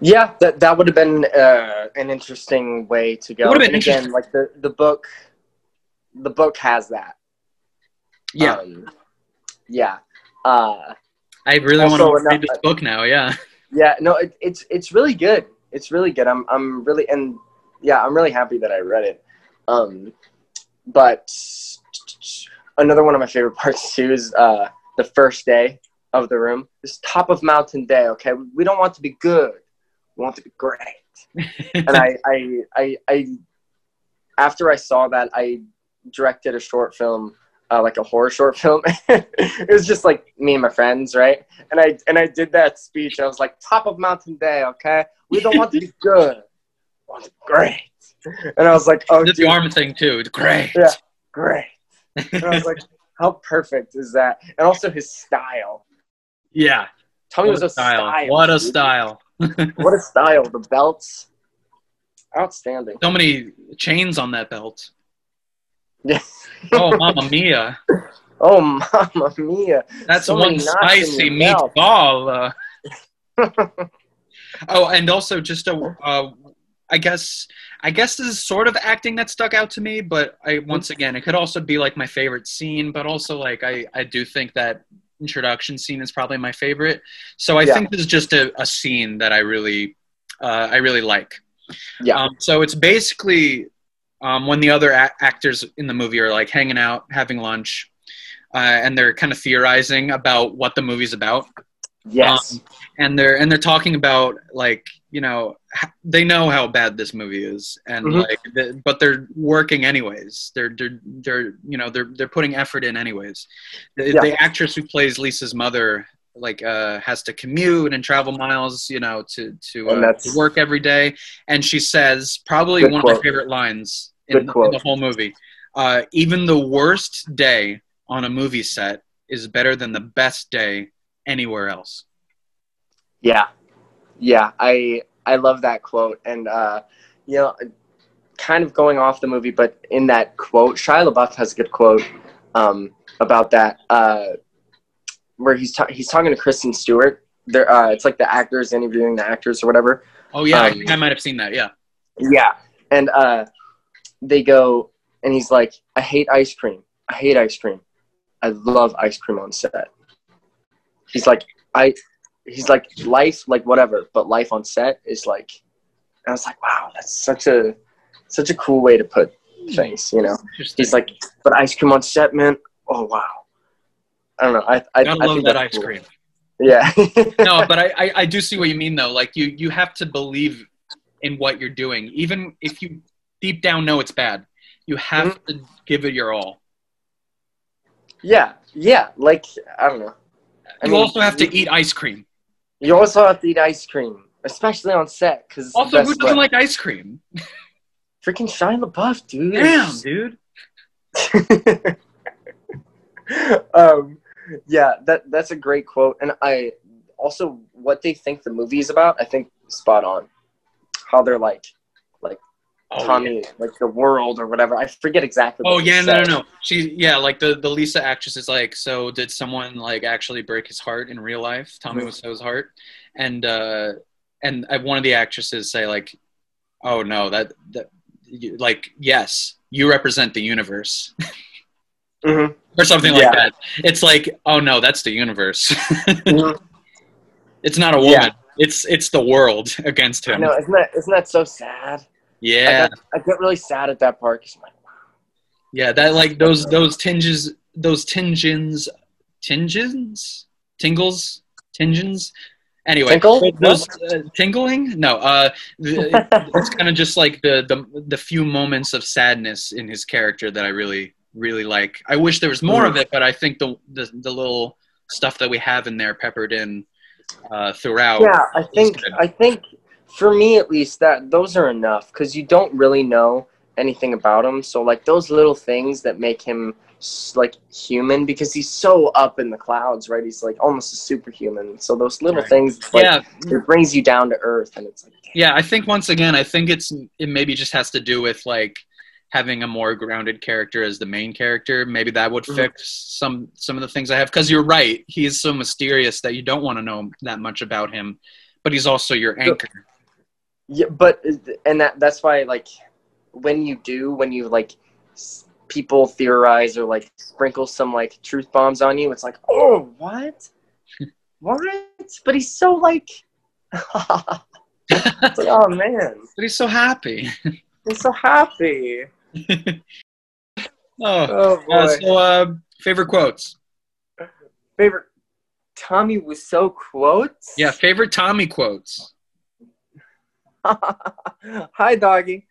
Yeah, that that would have been uh, an interesting way to go. It would've been again, like the the book, the book has that. Yeah, Um, yeah. Uh, I really want to read this book now. Yeah, yeah. No, it, it's it's really good. It's really good. I'm I'm really and yeah, I'm really happy that I read it. Um, but another one of my favorite [LAUGHS] parts too is uh, the first day of the room. This top of mountain day. Okay, we don't want to be good. We want to be great. and I, [LAUGHS] I, I, I, after I saw that, I directed a short film, uh, like a horror short [LAUGHS] film. it was just like me and my friends, right? And I, and I did that speech. I was like, "Top of Mountain Day, okay? We don't want to be good, we want to be great." And I was like, "Oh, the arm thing too. Great. Yeah. great!" And I was like, "How perfect is that?" And also his style. yeah. Tommy What was a style. style. What a dude. style. [LAUGHS] What a style! The belts, outstanding. So many chains on that belt. Yeah. Oh, mamma mia. [LAUGHS] Oh, mamma mia! That's So one many knots in spicy meatball. Uh. [LAUGHS] oh, and also just a, uh, I guess, I guess this is sort of acting that stuck out to me, but I once again, it could also be like my favorite scene, but also like I, I do think that introduction scene is probably my favorite. So I Yeah. think this is just a, a scene that I really, uh, I really like. Yeah. Um, so it's basically um, when the other a- actors in the movie are like hanging out, having lunch, uh, and they're kind of theorizing about what the movie's about, Yes. um, and they're and they're talking about like you know they know how bad this movie is, and Mhm. like the, but they're working anyways. They're they're they're you know they're they're putting effort in anyways. The, Yeah. the actress who plays Lisa's mother like uh has to commute and travel miles you know to to, uh, to work every day and she says probably one of my favorite lines in, in the whole movie uh even the worst day on a movie set is better than the best day anywhere else yeah. Yeah. I I love that quote, and uh, you know, kind of going off the movie, but in that quote, Shia LaBeouf has a good quote um, about that, uh, where he's ta- he's talking to Kristen Stewart. There, uh, it's like the actors interviewing the actors or whatever. oh yeah i Um, think i might have seen that yeah Yeah. And uh, they go, and he's like, I hate ice cream. I hate ice cream. I love ice cream on set. He's like, I, he's like, life, like whatever, but life on set is like, I was like, wow, that's such a, such a cool way to put things, you know? He's like, but ice cream on set, man, oh wow. I don't know. I, I, I love that ice cool. cream [LAUGHS] Yeah. no [LAUGHS] but I, I i do see what you mean though like you you have to believe in what you're doing even if you deep down know it's bad you have Mm-hmm. to give it your all yeah. Yeah. Like, I don't know. I you mean, also have you- to eat ice cream You also have to eat ice cream, especially on set, because also who doesn't like ice cream freaking Shia LaBeouf, dude? damn [LAUGHS] dude um, yeah, that that's a great quote, and I also what they think the movie is about. I think spot on. How they're like oh, Tommy, yeah. like the world or whatever. I forget exactly. oh yeah no no said. no she yeah like the the lisa actress is like so did someone like actually break his heart in real life tommy Mhm. Wiseau's heart and uh and uh, one of the actresses say like oh no that that you- like yes you represent the universe [LAUGHS] Mhm. or something like Yeah. that it's like oh no that's the universe [LAUGHS] Mhm. it's not a woman Yeah. it's it's the world [LAUGHS] against him No, isn't that isn't that so sad? I yeah get, I get really sad at that part. 'cause I'm like, yeah that like those those tinges those tingens tingens? Tingles? Tingens? Anyway Tinkle? those uh, tingling? No uh [LAUGHS] it's kind of just like the, the the few moments of sadness in his character that i really really like. I wish there was more of it but i think the the, the little stuff that we have in there peppered in uh throughout yeah, I think. I think for me at least that those are enough because you don't really know anything about him. So like those little things that make him like human because he's so up in the clouds, right? He's like almost a superhuman. So those little Right. things, like, yeah, it brings you down to earth, and it's like, yeah. I think once again, I think it's it maybe just has to do with like having a more grounded character as the main character. Maybe that would Mhm. fix some some of the things I have. Because you're right, he is so mysterious that you don't want to know that much about him. But he's also your anchor. Yeah, but and that that's why like when you do when you like people theorize or like sprinkle some like truth bombs on you, it's like, oh, what, [LAUGHS] what? But he's so like, [LAUGHS] like, oh man, But he's so happy. [LAUGHS] he's so happy. oh, Oh boy. uh, so uh, favorite quotes. Favorite Tommy was so quotes? Yeah, favorite Tommy quotes. [LAUGHS] Hi, doggy.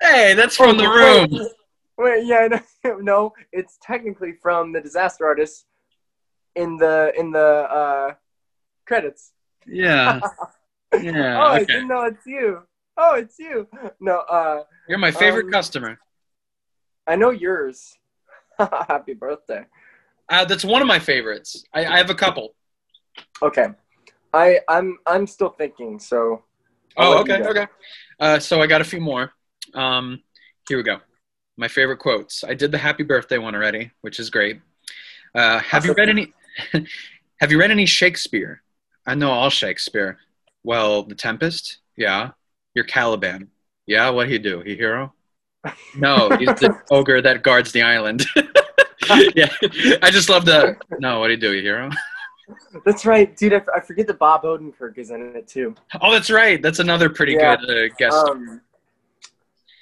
Hey, that's from the Oh, room. Wait, wait, yeah, no, [LAUGHS] no, it's technically from the Disaster Artist in the in the uh, credits. Yeah. [LAUGHS] yeah. oh, Yeah. I didn't know it's you. Oh, it's you. No, uh, You're my favorite Um, customer. I know yours. Happy birthday. Uh, that's one of my favorites. I, I have a couple. Okay, I I'm I'm still thinking. So. I'll Oh, okay, okay. Uh, so I got a few more. Um, here we go. My favorite quotes. I did the happy birthday one already, which is great. Uh, have you read any? [LAUGHS] have you read any Shakespeare? I know all Shakespeare. Well, The Tempest. Yeah. Your Caliban. Yeah. What he do? He hero? No, he's the [LAUGHS] ogre that guards the island. [LAUGHS] yeah. I just love the. No, what do you do? You hero? That's right, dude. I, f- I forget that Bob Odenkirk is in it too. Oh, that's right. That's another pretty Yeah. good uh, guest. Um,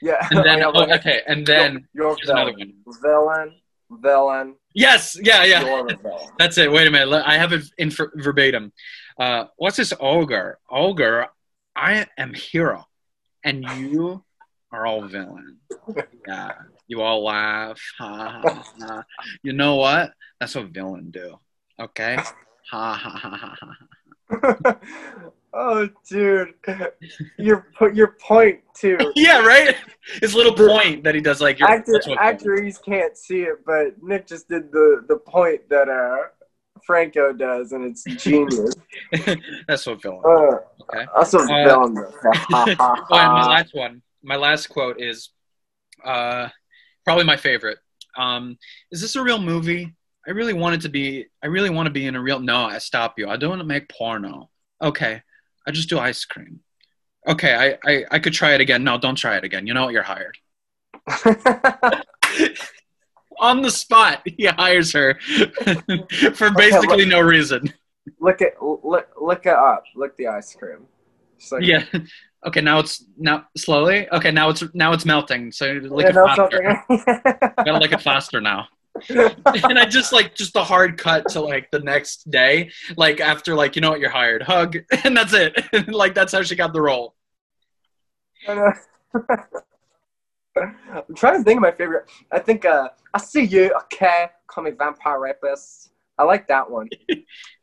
yeah. and then, [LAUGHS] oh, okay, and then You're here's another one. Villain, villain, Yes, yeah, yeah. you're a villain. [LAUGHS] That's it. Wait a minute. I have it in ver- verbatim. Uh, what's this ogre? Ogre, I am hero, and you are all villain. [LAUGHS] Yeah, you all laugh. Ha, ha, ha. You know what? That's what villain do. Okay. Ha ha ha ha ha. oh, dude, your your point too. [LAUGHS] Yeah, right. His little point that he does, like you're, Actor, that's what villain actors can't see it, but Nick just did the the point that uh Franco does, and it's [LAUGHS] genius. [LAUGHS] that's what villain. Uh, Okay. That's what Uh, Oh, my last one, my last quote is uh, probably my favorite. Um, is this a real movie? I really want it to be. I really want to be in a real. No, I stop you. I don't want to make porno. Okay, I just do ice cream. Okay, I, I I could try it again. No, don't try it again. You know what? You're hired. [LAUGHS] On the spot, he hires her [LAUGHS] for basically no reason. look at look look it up. Look the ice cream. Like, Yeah. [LAUGHS] Okay, now it's now slowly. Okay, now it's now it's melting. So lick yeah, it faster. gotta lick it faster now. [LAUGHS] and I just like just the hard cut to like the next day, like after like you know what you're hired, hug, [LAUGHS] and that's it. [LAUGHS] like that's how she got the role. I'm trying to think of my favorite. I think uh, I see you. Okay, call me vampire rapist. I like that one.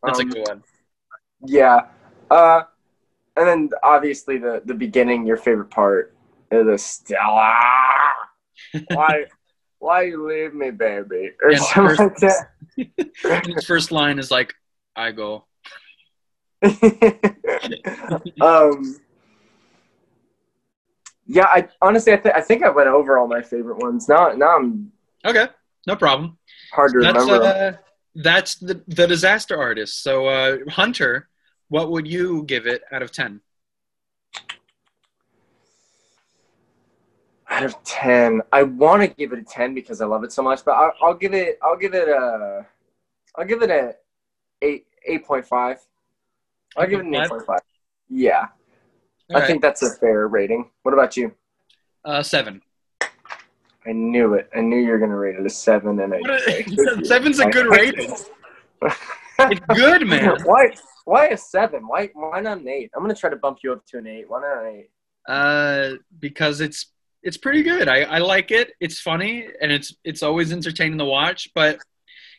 That's Um, a good one. Yeah. Uh, and then obviously the the beginning, your favorite part is the Stella. why, why you leave me, baby? Or Yeah, something like that. His [LAUGHS] first line is like, "I go." [LAUGHS] um. Yeah, I honestly, I, th- I think I went over all my favorite ones. Now, now I'm Okay, no problem. hard to That's remember. uh, that's the the disaster artist. So uh, Hunter, what would you give it out of ten? Out of 10 i want to give it a 10 because i love it so much but i'll, I'll give it i'll give it a i'll give it a 8 8.5 i'll give it an 8.5 yeah. All i right. think that's a fair rating. What about you? Uh, seven. i knew it. I knew you were going to rate it a 7 and a- [LAUGHS] Seven's a good rating. [LAUGHS] It's good, man. [LAUGHS] why why a 7 why why not an 8 i'm going to try to bump you up to an 8 why not an 8 Uh, because it's it's pretty good. I, I like it. It's funny and it's it's always entertaining to watch. But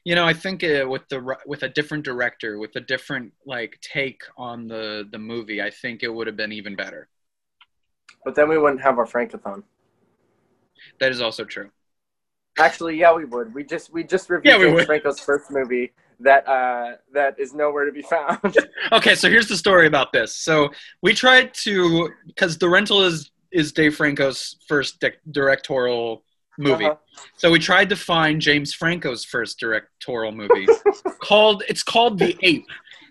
you know, I think uh, with the with a different director, with a different like take on the the movie, I think it would have been even better. but then we wouldn't have our frankathon That is also true. Actually, yeah, we would. We just we just reviewed Yeah, we James would. Franco's first movie that uh that is nowhere to be found. [LAUGHS] Okay, so here's the story about this. So we tried to because the rental is is Dave Franco's first di- directorial movie. Uh-huh. So we tried to find James Franco's first directorial movie [LAUGHS] called it's called The Ape.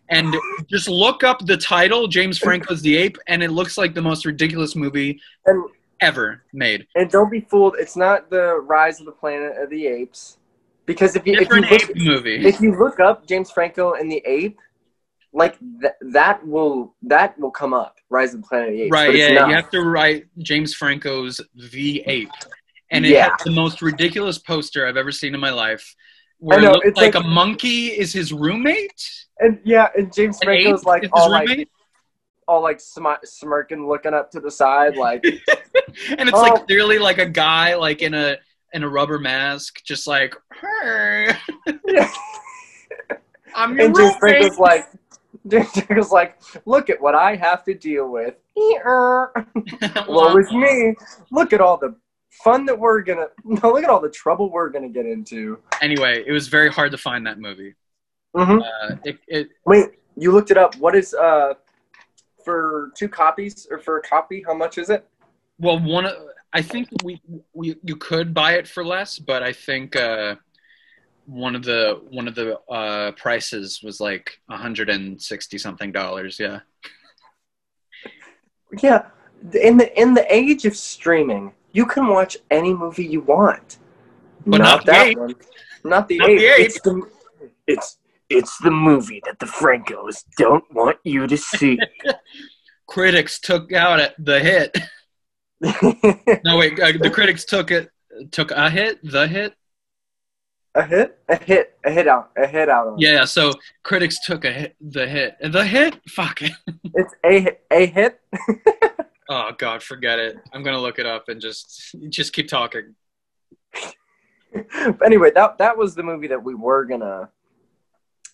And just look up the title, James Franco's The Ape, and it looks like the most ridiculous movie And ever made. and don't be fooled, it's not the Rise of the Planet of the Apes, because if you if you look, movie. if you look up James Franco and the Ape, like th- that will that will come up. Rise of the Planet of the Apes, Right, yeah, not. you have to write James Franco's The Ape. And it Yeah. has the most ridiculous poster I've ever seen in my life. Where know, it looks it's like, like- a monkey is his roommate. And yeah, and James An Franco's like all like all like smi- smirking, looking up to the side, like [LAUGHS] and it's Oh. like clearly like a guy like in a in a rubber mask, just like hey, [LAUGHS] I'm your and James roommate. Franco's like, [LAUGHS] Franco's like, look at what I have to deal with. [LAUGHS] Woe is me. Look at all the fun that we're gonna. [LAUGHS] No, look at all the trouble we're gonna get into. anyway, it was very hard to find that movie. hmm Uh, it, it Wait, you looked it up. What is uh for two copies or for a copy? How much is it? well one I think we we you could buy it for less, but I think uh, one of the one of the uh, prices was like 160 something dollars. Yeah. Yeah, in the in the age of streaming, you can watch any movie you want. But not the that ape. one. Not the Not ape. the ape. It's the it's it's the movie that the Francos don't want you to see. [LAUGHS] Critics took out it, the hit. [LAUGHS] No wait, uh, the critics took it took a hit, the hit. A hit, a hit, a hit out, a hit out. On. Yeah, so critics took a hit, the hit, the hit. Fuck it. [LAUGHS] it's a a hit. [LAUGHS] Oh god, forget it. I'm gonna look it up and just just keep talking. but anyway, that that was the movie that we were gonna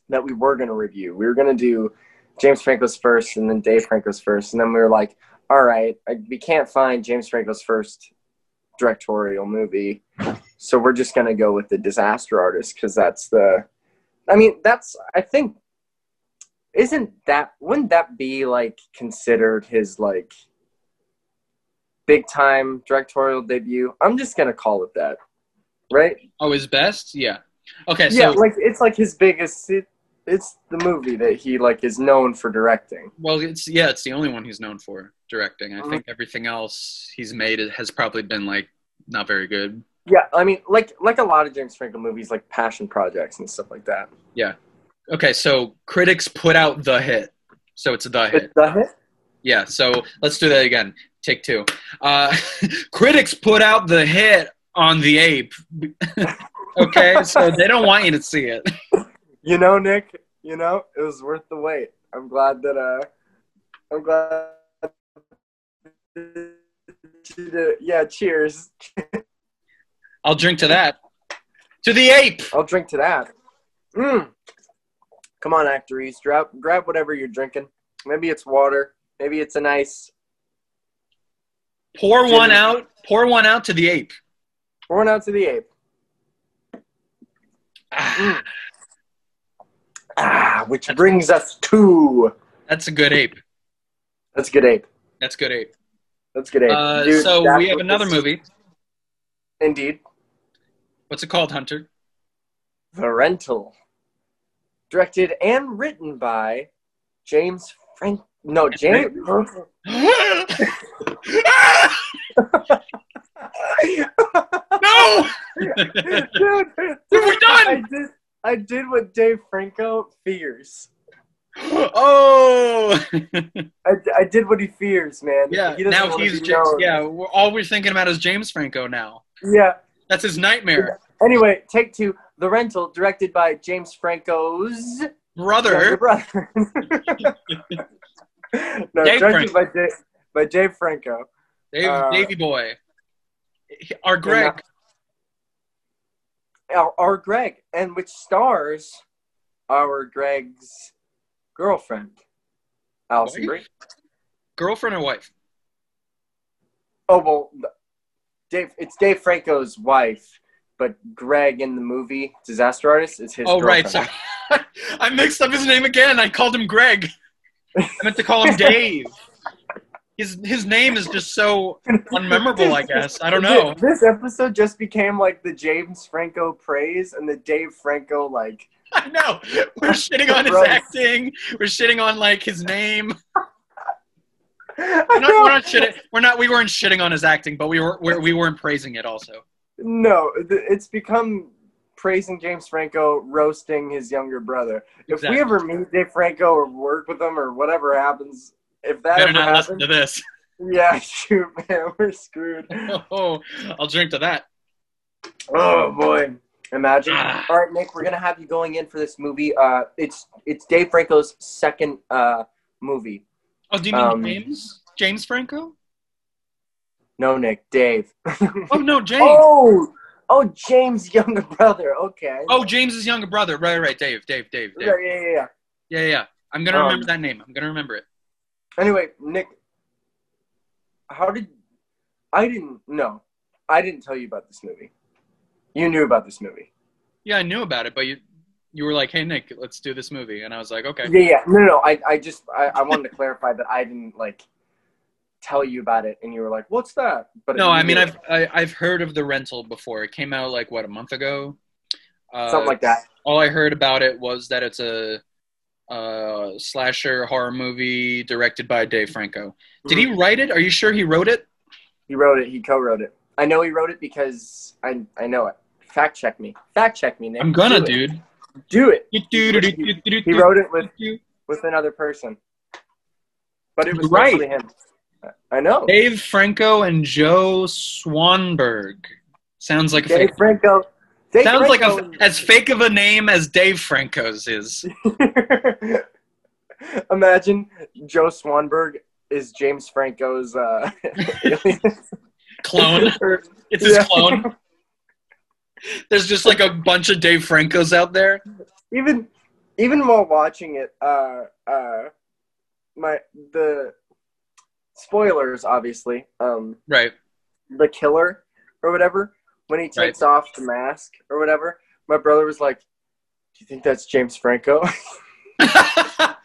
that we were gonna review. We were gonna do James Franco's first, and then Dave Franco's first, and then we were like, all right, I, we can't find James Franco's first directorial movie, so we're just gonna go with the Disaster Artist because that's the. I mean, that's I think. Isn't that wouldn't that be like considered his like big time directorial debut? I'm just gonna call it that, right? Oh, his best? Yeah. Okay, yeah, like it's like his biggest. It, it's the movie that he like is known for directing. well, it's yeah, it's the only one he's known for directing. I Mhm. think everything else he's made has probably been like not very good. Yeah, I mean, like like a lot of James Franco movies, like passion projects and stuff like that. Yeah. Okay, so critics put out the hit, so it's the hit. It's the hit. Yeah, so let's do that again. Take two. Uh, [LAUGHS] critics put out the hit on the ape. [LAUGHS] okay, so they don't want you to see it. [LAUGHS] You know, Nick. You know, it was worth the wait. I'm glad that. uh I'm glad. Yeah, cheers. I'll drink to that. To the ape. I'll drink to that. Mm. Come on, actors, grab grab whatever you're drinking. Maybe it's water. Maybe it's a nice. Pour one out. Pour one out to the ape. Pour one out to the ape. Ah, Ah, which brings us to. that's a good ape. That's a good ape. That's good ape. That's good ape. Uh, Dude, so we have another movie. Indeed. What's it called, Hunter? The Rental. Directed and written by James Frank. No, James. [LAUGHS] no! [LAUGHS] dude, We're done! I did, I did what Dave Franco fears. [LAUGHS] oh! [LAUGHS] I, I did what he fears, man. yeah, He now he's James. known. Yeah, we're, all we're thinking about is James Franco now. Yeah. That's his nightmare. Anyway, take two. The Rental, directed by James Franco's Brother. brother. [LAUGHS] no, Dave directed by Dave, by Dave Franco. Dave, Uh, Davy Boy. Our Greg. Our, our Greg, and which stars our Greg's girlfriend, Alison? Brie. Girlfriend or wife? Oh well, Dave. It's Dave Franco's wife, but Greg in the movie Disaster Artist is his. Oh right, sorry. [LAUGHS] I mixed up his name again. I called him Greg. I meant to call him [LAUGHS] Dave. His his name is just so unmemorable. I guess I don't know. This episode just became like the James Franco praise and the Dave Franco like. [LAUGHS] I know. We're [LAUGHS] shitting on his acting. We're shitting on like his name. [LAUGHS] We're not, we're not shitting. We're not. We weren't shitting on his acting, but we were. We're, we weren't praising it also. No, it's become praising James Franco, roasting his younger brother. If Exactly. we ever meet Dave Franco or work with him or whatever happens, if that Better ever not listen to this. [LAUGHS] yeah, shoot, man, we're screwed. [LAUGHS] Oh, I'll drink to that. Oh boy, imagine. Ah. All right, Nick, we're gonna have you going in for this movie. Uh, it's it's Dave Franco's second uh movie. Oh, do you mean Um, James? James Franco? No, Nick, Dave. [LAUGHS] Oh no, James. oh, oh, James' younger brother. Okay. Oh, James's younger brother. Right, right. Dave, Dave, Dave, Dave. yeah, yeah, yeah, yeah. Yeah, yeah. I'm gonna Um, remember that name. I'm gonna remember it. Anyway, Nick, how did I didn't know? I didn't tell you about this movie. You knew about this movie. Yeah, I knew about it, but you you were like, "Hey, Nick, let's do this movie," and I was like, "Okay." Yeah, yeah. No, no. I, I just, I, I wanted to [LAUGHS] clarify that I didn't like tell you about it, and you were like, "What's that?" But No, I mean I've I, I've heard of the rental before. It came out like what a month ago. Uh, something like that. All I heard about it was that it's a uh, slasher horror movie directed by Dave Franco. Did he write it? Are you sure he wrote it? He wrote it. He co-wrote it. I know he wrote it because I, I know it. Fact check me. Fact check me, Nick. I'm gonna, Do dude. Do it. He He wrote it with with another person, but it was Right. mostly him. I know. Dave Franco and Joe Swanberg. Sounds like Dave fake. Franco. Dave Sounds like a, as fake of a name as Dave Franco's is. [LAUGHS] Imagine Joe Swanberg is James Franco's uh. [LAUGHS] Clone. [LAUGHS] It's his Yeah. clone. There's just like a bunch of Dave Francos out there. even even while watching it, uh, uh, my the spoilers obviously. Um, Right. the killer or whatever when he takes off the mask or whatever. My brother was like, "Do you think that's James Franco?" [LAUGHS]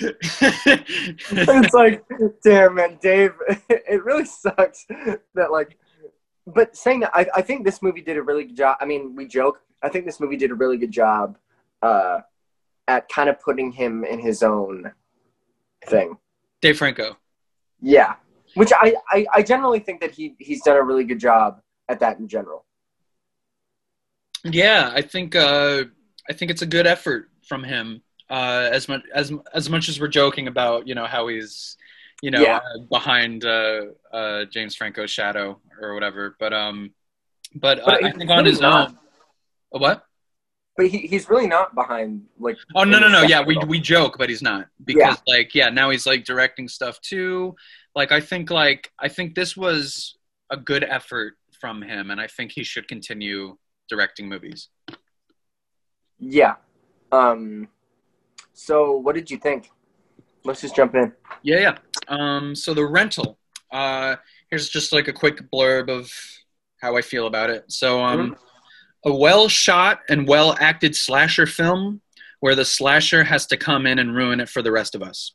[LAUGHS] it's like, damn man, Dave. [LAUGHS] It really sucks that like, but saying that, I, I think this movie did a really good job. I mean, we joke. I think this movie did a really good job uh, at kind of putting him in his own thing. Dave Franco. Yeah, which I, I, I generally think that he he's done a really good job at that in general. Yeah, I think uh, I think it's a good effort from him. Uh, as much as as much as we're joking about, you know, how he's, you know, Yeah. uh, behind uh, uh, James Franco's shadow or whatever. But um, but, But I, think on his not. own. What? But he, he's really not behind like. Oh no no no! Yeah, we we joke, but he's not because like yeah, now he's like directing stuff too. Like I think like I think this was a good effort from him, and I think he should continue directing movies. Yeah. Um. So, what did you think? Let's just jump in. Yeah, yeah. Um, so the rental. Uh, here's just like a quick blurb of how I feel about it. So, um, a well shot and well acted slasher film where the slasher has to come in and ruin it for the rest of us.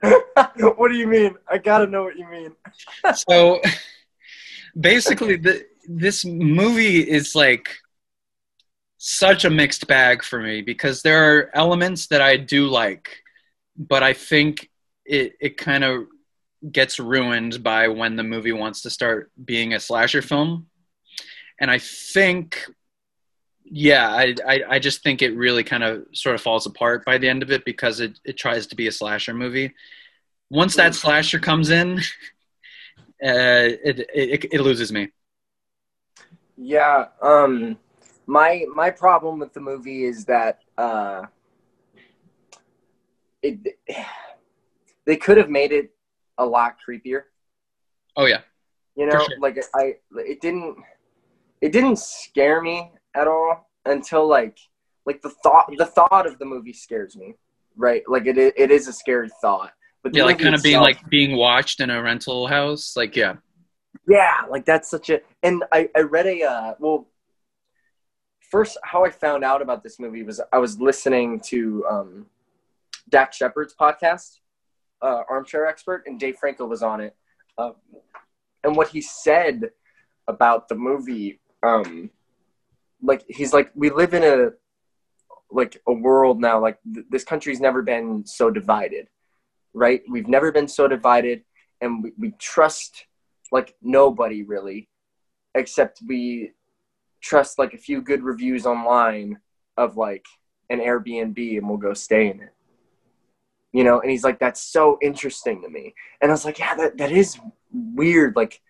what do you mean? I gotta know what you mean. [LAUGHS] so basically the, this movie is like such a mixed bag for me because there are elements that I do like, but I think it it kind of gets ruined by when the movie wants to start being a slasher film. And I think yeah, I, I, I just think it really kind of sort of falls apart by the end of it because it, it tries to be a slasher movie. Once that slasher comes in, [LAUGHS] uh, it, it it loses me. Yeah. Um. My my problem with the movie is that uh. It. [SIGHS] They could have made it a lot creepier. Oh yeah, You know, sure. like I, it didn't, it didn't scare me at all until like, like the thought, the thought of the movie scares me, right? Like it, it is a scary thought, But Yeah, like kind of being itself- like being watched in a rental house. Like yeah. Yeah, like that's such a. And I I read a uh, well. First, how I found out about this movie was I was listening to um, Dax Shepard's podcast, uh, Armchair Expert, and Dave Franco was on it. Uh, and what he said about the movie, um, like he's like, we live in a like a world now. Like th- this country's never been so divided, right? We've never been so divided, and we, we trust like nobody really, except we trust like a few good reviews online of like an Airbnb and we'll go stay in it. You know, and he's like, that's so interesting to me. And I was like, yeah, that, that is weird. Like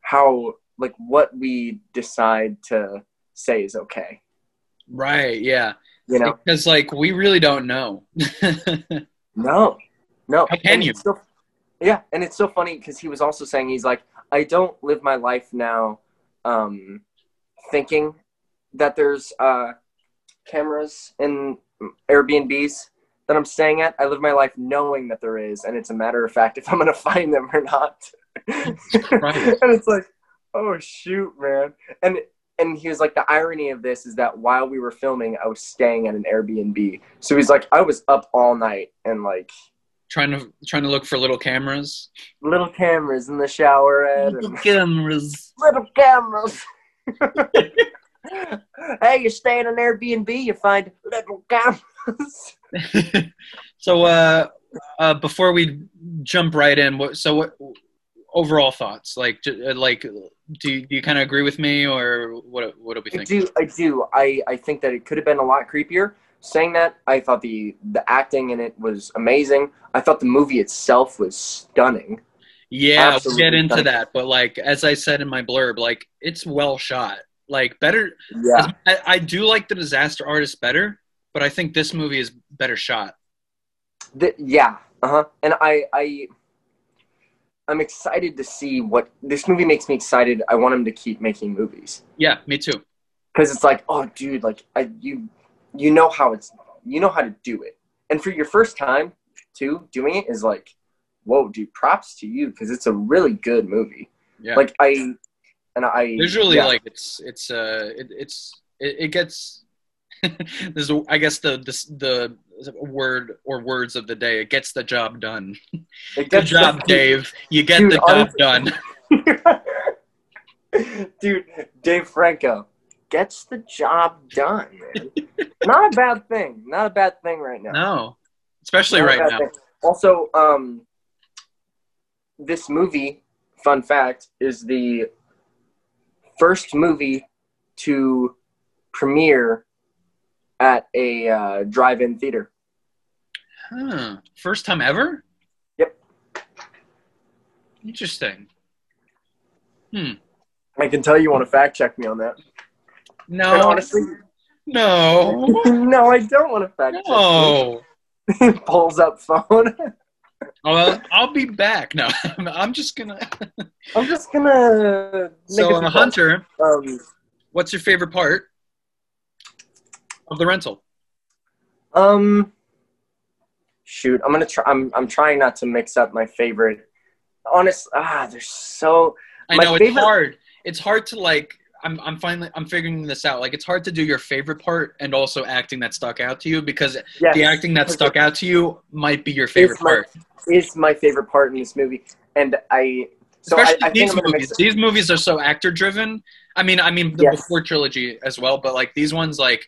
how, like what we decide to say is okay. Right. Yeah. You know, Because like we really don't know. [LAUGHS] no, no. How can you? yeah. And it's so funny because he was also saying, he's like, I don't live my life now um, thinking that there's uh, cameras in Airbnbs that I'm staying at. I live my life knowing that there is, and it's a matter of fact if I'm gonna [LAUGHS] find them or not. [LAUGHS] And it's like, oh shoot, man. And and he was like, the irony of this is that while we were filming, I was staying at an Airbnb. So he's like, I was up all night and like trying to trying to look for little cameras. little cameras in the shower and cameras. [LAUGHS] little cameras. [LAUGHS] hey, you stay in an Airbnb, you find little cameras. [LAUGHS] so uh, uh, before we jump right in, what, so what overall thoughts? Like, uh, like, do you, do you kind of agree with me, or what? What do we think? I do, I do. I, I think that it could have been a lot creepier. Saying that, I thought the the acting in it was amazing. I thought the movie itself was stunning. Yeah, we'll get into stunning. that. But like, as I said in my blurb, like it's well shot. Like better. Yeah, I, I do like the Disaster Artist better, but I think this movie is better shot. The- yeah, uh huh. And I, I, I'm excited to see what this movie makes me excited. I want him to keep making movies Yeah, me too. because it's like, oh, dude, like I, you, you know how it's, you know how to do it, and for your first time too doing it is like, whoa, dude, props to you because it's a really good movie. Yeah. Like I, and I visually yeah. like it's it's uh it, it's it, it gets [LAUGHS] there's a, I guess the, the the word or words of the day it gets the job done. It Good gets job, the- [LAUGHS] Dave. You get Dude, the job honestly- done. [LAUGHS] Dude, Dave Franco gets the job done, man. Not a bad thing. Not a bad thing right now. No, especially Not right now. thing. Also, um, this movie, fun fact, is the first movie to premiere at a uh, drive-in theater. Huh. First time ever. Yep. Interesting. Hmm. I can tell you want to fact check me on that. And No, honestly, no, [LAUGHS] no, I don't want to fact check. no. you. [LAUGHS] Pulls up phone. [LAUGHS] Well, I'll be back. No, I'm just gonna. I'm just gonna. So, a Hunter. Um, what's your favorite part of the rental? um, shoot, I'm gonna try. I'm I'm trying not to mix up my favorite. Honest, ah, there's so. I know it's hard. It's hard to like. I'm I'm finally I'm figuring this out. Like it's hard to do your favorite part and also acting that stuck out to you because Yes, the acting that stuck out to you might be your favorite my- part. is my favorite part in this movie, and I. So Especially I, I these movies. These movies are so actor driven. I mean, I mean the Yes. before trilogy as well, but like these ones, like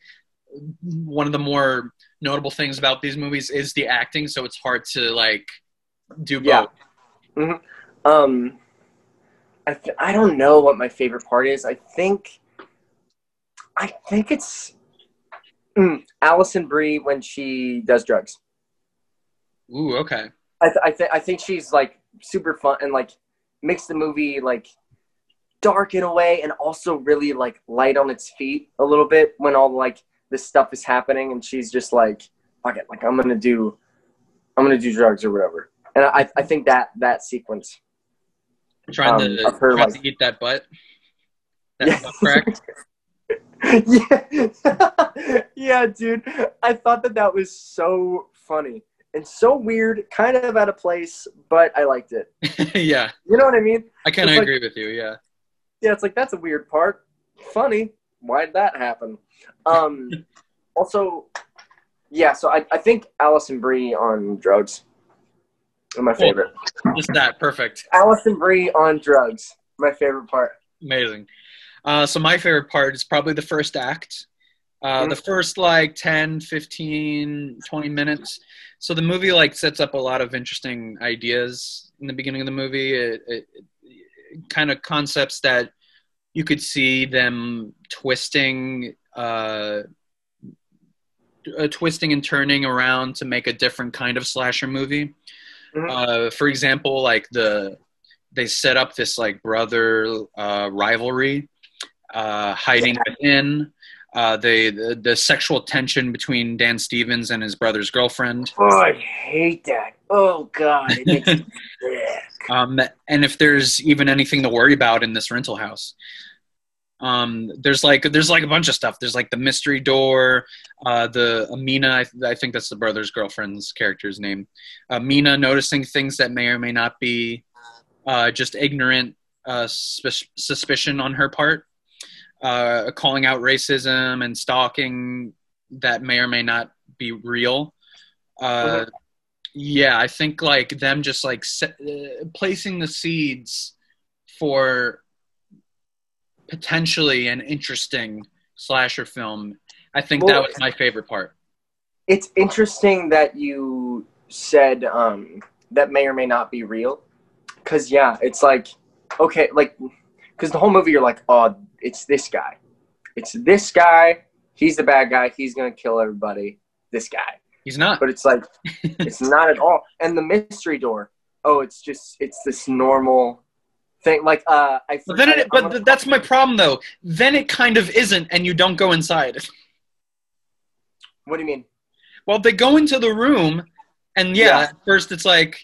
one of the more notable things about these movies is the acting. So it's hard to like do Yeah. both. Um, I th- I don't know what my favorite part is. I think. I think it's. Mm, Alison Brie when she does drugs. Ooh, okay. I th- I, th- I think she's like super fun and like makes the movie like dark in a way and also really like light on its feet a little bit when all like this stuff is happening and she's just like fuck it like I'm gonna do I'm gonna do drugs or whatever and I I think that that sequence Trying Um, to her, trying like- to eat that butt. That Yeah. butt crack. [LAUGHS] yeah [LAUGHS] yeah dude I thought that that was so funny and so weird, kind of out of place, but I liked it. [LAUGHS] yeah, You know what I mean? I kind of like- agree with you. Yeah. Yeah, it's like that's a weird part. Funny. Why did that happen? Um, also, yeah. So I, I think Alison Brie on drugs. My favorite. Just that. Perfect. Alison Brie on drugs. My favorite part. Amazing. Uh, so my favorite part is probably the first act. Uh, Mhm. The first like 10, 15, 20 minutes. So the movie like sets up a lot of interesting ideas in the beginning of the movie. It, it, it kind of concepts that you could see them twisting, uh, uh, twisting and turning around to make a different kind of slasher movie. Mhm. Uh, for example, like the they set up this like brother uh, rivalry uh, hiding within uh, the, the the sexual tension between Dan Stevens and his brother's girlfriend. Oh, I hate that. Oh God, it makes me [LAUGHS] sick. Um, and if there's even anything to worry about in this rental house, um, there's like there's like a bunch of stuff. There's like the mystery door, uh, the Amina. I, th- I think that's the brother's girlfriend's character's name. Amina noticing things that may or may not be uh, just ignorant uh, sus- suspicion on her part, uh, calling out racism and stalking that may or may not be real. Uh, Mhm. yeah, I think like them just like se- uh, placing the seeds for potentially an interesting slasher film. I think Well, that was my favorite part. It's interesting that you said um, that may or may not be real, because yeah, it's like okay, like because the whole movie you're like, oh, it's this guy, it's this guy. He's the bad guy. He's gonna kill everybody. This guy. He's not. but it's like [LAUGHS] it's not at all and the mystery door oh it's just it's this normal thing like uh i But then, it, but that's my problem though. Then it kind of isn't, and you don't go inside. [LAUGHS] what do you mean Well, they go into the room, and yeah, Yeah. at first it's like,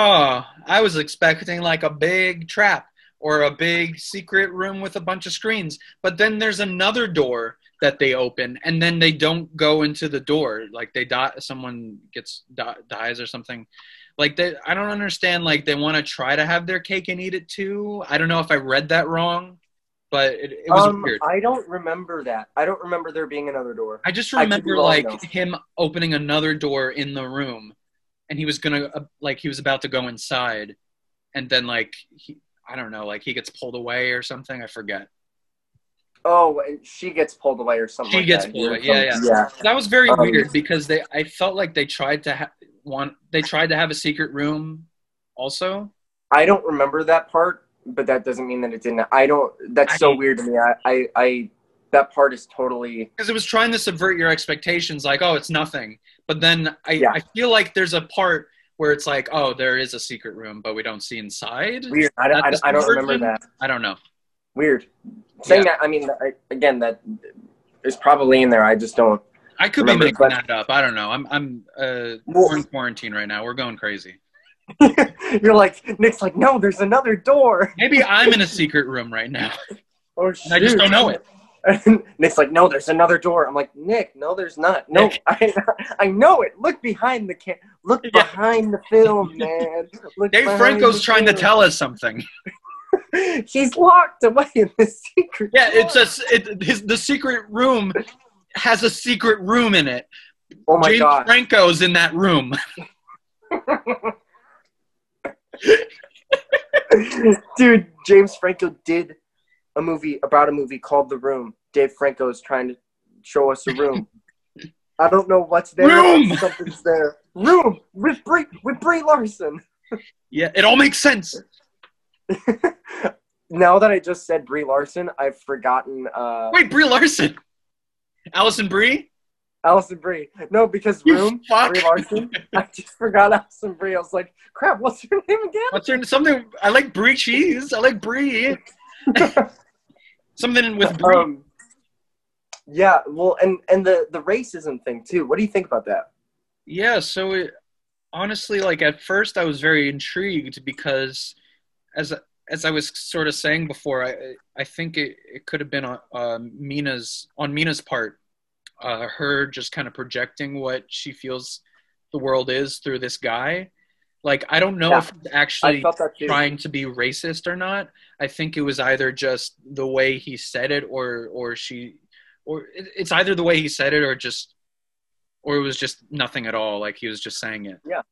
oh, I was expecting like a big trap or a big secret room with a bunch of screens. But then there's another door that they open, and then they don't go into the door. Like they die, someone gets di- dies or something. Like they, I don't understand. Like they want to try to have their cake and eat it too. I don't know if I read that wrong, but it, it was um weird. i don't remember that i don't remember there being another door I just I remember wrong, like him opening another door in the room, and he was gonna uh, like he was about to go inside, and then like he, I don't know, like he gets pulled away or something. I forget. oh and she gets pulled away or something She like gets that. pulled away, yeah, yeah. yeah That was very Um, weird because they I felt like they tried to ha- want they tried to have a secret room, also. i don't remember that part but that doesn't mean that it didn't i don't that's so I- weird to me. I i, I that part is totally because it was trying to subvert your expectations like oh it's nothing. But then I, Yeah. I feel like there's a part where it's like oh there is a secret room but we don't see inside. Weird. I, don't- I, I don't remember that. I don't know. Weird. Saying Yeah. that i mean I, again that is probably in there. I just don't i could Remember, be making that up i don't know i'm i'm uh Well- we're in quarantine right now we're going crazy [LAUGHS] You're like Nick's like, no, there's another door. [LAUGHS] maybe i'm in a secret room right now [LAUGHS] Or and i just don't know it And Nick's like, no, there's another door. I'm like, Nick, no, there's not. No. I, I know it. Look behind the cam. Look Yeah. behind the film, man. Look dave franco's trying to tell us something He's locked away in the secret. yeah it's a it, his, the secret room has a secret room in it Oh my james god. franco's in that room [LAUGHS] Dude, James Franco did a movie about a movie called The Room. Dave Franco is trying to show us a room. [LAUGHS] I don't know what's there. Room! Something's there. Room with Brie with Brie Larson. yeah it all makes sense [LAUGHS] now that I just said Brie Larson, I've forgotten uh, Wait, Brie Larson. Alison Brie? Alison Brie. No, because You Room, fuck. Brie Larson. I just forgot Alison Brie. I was like, crap, what's her name again? What's her something? I like Brie cheese. I like Brie. [LAUGHS] something with Brie. um, yeah, well, and and the the racism thing too. What do you think about that? yeah. So it, honestly, like at first, I was very intrigued because, as as I was sort of saying before, I I think it, it could have been on uh, Mina's on Mina's part, uh, her just kind of projecting what she feels the world is through this guy. Like I don't know Yeah. if he's actually felt that too. trying to be racist or not. I think it was either just the way he said it, or or she, or it- it's either the way he said it, or just, or it was just nothing at all. Like he was just saying it. Yeah.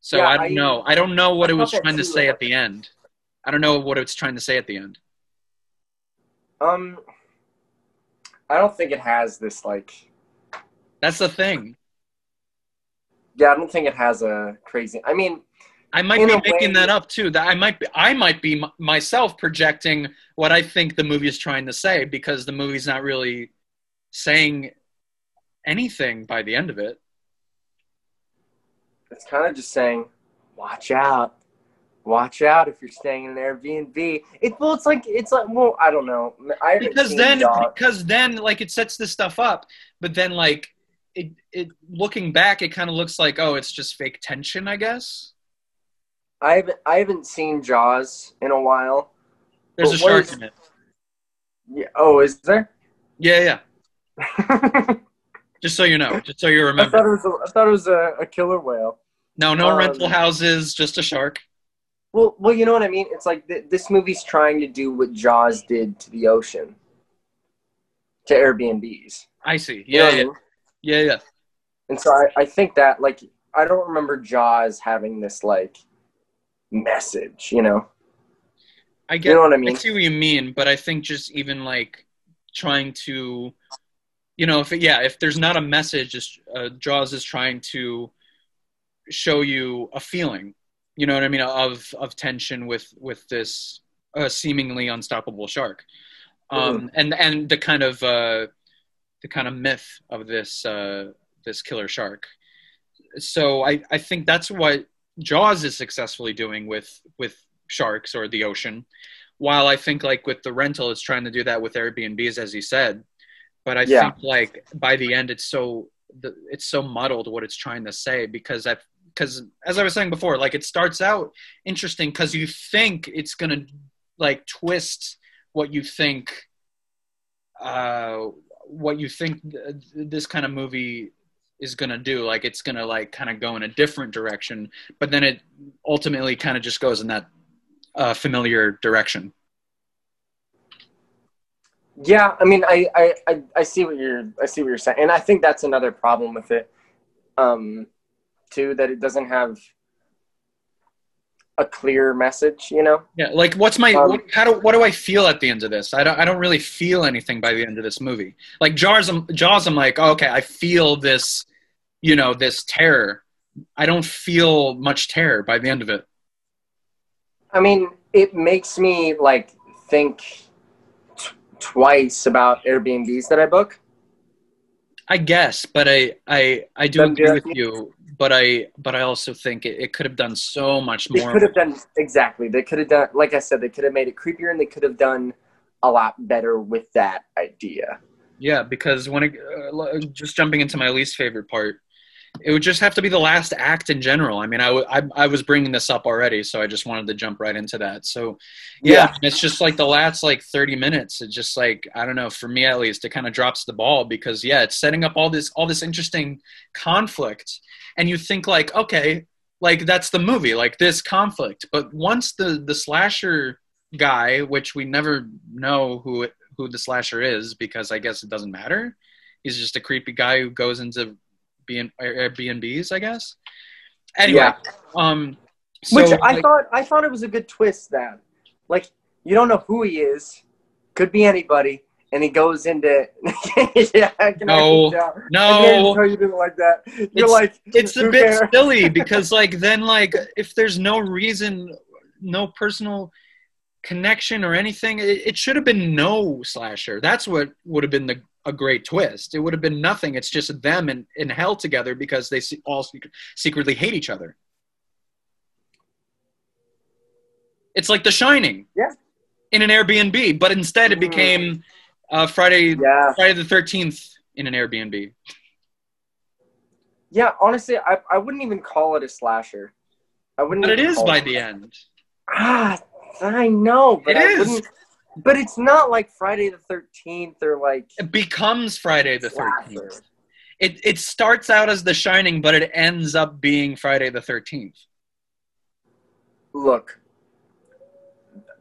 So Yeah, I don't I- know. I don't know what I it was trying to say at the end. I don't know what it's trying to say at the end. Um, I don't think it has this like. That's the thing. Yeah, I don't think it has a crazy. I mean, I might be making way- that up too. That I might be, I might be m- myself projecting what I think the movie is trying to say because the movie's not really saying anything by the end of it. it's kind of just saying, "Watch out, watch out if you're staying in an Airbnb." It well, it's like it's like well, I don't know. I Because then, because then, like it sets this stuff up, but then like it, it looking back, it kind of looks like oh, it's just fake tension, I guess. I haven't I haven't seen Jaws in a while. There's a shark is- in it. Yeah. Oh, is there? Yeah, yeah. [LAUGHS] Just so you know, just so you thought it remember. was a, I thought it was a, a killer whale. No, no um, rental houses, just a shark. Well, well, you know what I mean. It's like th- this movie's trying to do what Jaws did to the ocean, to Airbnbs. I see. You know Yeah, I yeah, mean? yeah, yeah. And so I, I think that like I don't remember Jaws having this like message, you know. I get. You know what I mean. I see what you mean, but I think just even like trying to, you know, if yeah, if there's not a message, just uh, Jaws is trying to show you a feeling. You know what I mean of of tension with with this uh, seemingly unstoppable shark, um, and and the kind of uh, the kind of myth of this uh, this killer shark. So I I think that's what Jaws is successfully doing with with sharks or the ocean. While I think like with the rental, it's trying to do that with Airbnbs, as you said. But I Yeah. think like by the end, it's so the, it's so muddled what it's trying to say because I because as I was saying before, like it starts out interesting because you think it's gonna like twist what you think uh what you think th- this kind of movie is gonna do. Like it's gonna like kind of go in a different direction but then it ultimately kind of just goes in that uh, familiar direction. Yeah, I mean, I, I, I, I see what you're, I see what you're saying, and I think that's another problem with it, um, too, that it doesn't have a clear message. You know, yeah like what's my Um, what, how do what do i feel at the end of this i don't i don't really feel anything by the end of this movie like jaws i'm jaws i'm like oh, okay i feel this you know this terror i don't feel much terror by the end of it I mean, it makes me like think t- twice about Airbnbs that I book. I guess, but I I I do agree with you. But I but I also think it, it could have done so much They more. could have done exactly. They could have done, like I said, they could have made it creepier, and they could have done a lot better with that idea. Yeah, because when it uh, just jumping into my least favorite part, it would just have to be the last act in general. I mean, I, w- I, I was bringing this up already, so I just wanted to jump right into that. So, yeah, Yeah. it's just like the last like 30 minutes. It just like I don't know, for me at least, it kind of drops the ball because yeah, it's setting up all this all this interesting conflict, and you think like, okay, like that's the movie, like this conflict. But once the the slasher guy, which we never know who it, who the slasher is because I guess it doesn't matter. He's just a creepy guy who goes into B- Airbnbs, I guess. Anyway, Yeah. um, so Which I like, thought, I thought it was a good twist. That, like, you don't know who he is, could be anybody, and he goes into. [LAUGHS] yeah, No. No. Tell you didn't like that. You're It's- like, it's a bit cares? silly [LAUGHS] because like then like if there's no reason, no personal connection or anything, it, it should have been no slasher. That's what would have been the a great twist. It would have been nothing. It's just them in, in hell together because they all sec- secretly hate each other. It's like The Shining. Yeah. In an Airbnb, but instead it Mm. Uh, Friday Yeah, Friday the Thirteenth in an Airbnb. yeah. Honestly, I, I wouldn't even call it a slasher. I wouldn't. But it is by it- the end. Ah, I know, but It I is. wouldn't. But it's not like Friday the Thirteenth or like It becomes Friday the. Thirteenth. it it starts out as The Shining, but it ends up being Friday the Thirteenth. Look,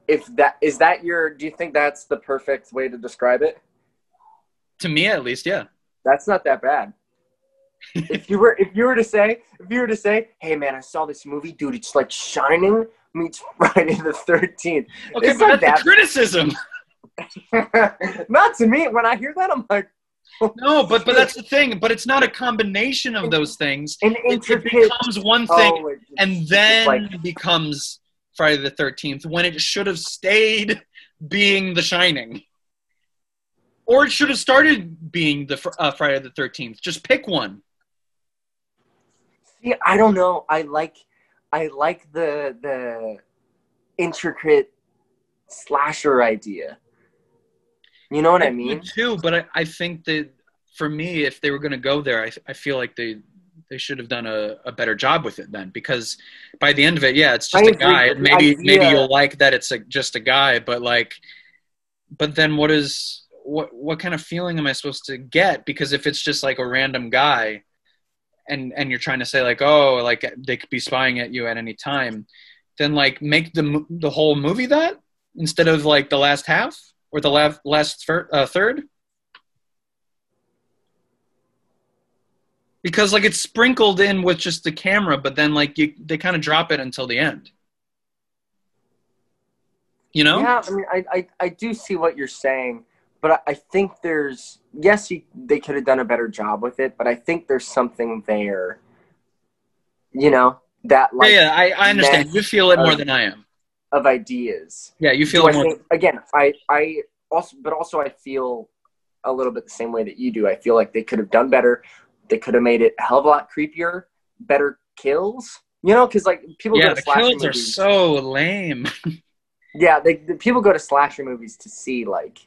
if that is that your, do you think that's the perfect way to describe it? To me, at least, yeah. That's not that bad. [LAUGHS] if you were if you were to say if you were to say, hey man, I saw this movie, dude, it's like Shining meets [LAUGHS] Friday the Thirteenth. Okay, It's but not that's that- criticism. [LAUGHS] not to me. When I hear that, I'm like, oh. No, but but that's the thing. But it's not a combination of those things. an It, it becomes one thing, oh, and then like- becomes Friday the Thirteenth when it should have stayed being The Shining, or it should have started being the uh, Friday the Thirteenth. Just pick one. See, I don't know. I like, I like the the intricate slasher idea. You know what I do mean? too, but I, I think that for me, if they were going to go there, I, I feel like they they should have done a, a better job with it then because by the end of it, yeah, it's just I a guy. but And the maybe maybe you'll like that it's a, just a guy, but like, but then what is what what kind of feeling am I supposed to get? Because if it's just like a random guy, and and you're trying to say like, oh, like they could be spying at you at any time, then like make the the whole movie that instead of like the last half or the last last uh, third. Because like it's sprinkled in with just the camera but then like you they kind of drop it until the end you know Yeah, I mean, I, I, I do see what you're saying, but I, I think there's yes, you, they could have done a better job with it, but I think there's something there. You know that like yeah, yeah I, I understand you feel it more of- than i am of ideas. yeah you feel Do it I more think, again, I I also, but also I feel a little bit the same way that you do. I feel like they could have done better. They could have made it a hell of a lot creepier, better kills. You know, because like people yeah go the to slasher kills are so lame [LAUGHS] yeah, they, the people go to slasher movies to see like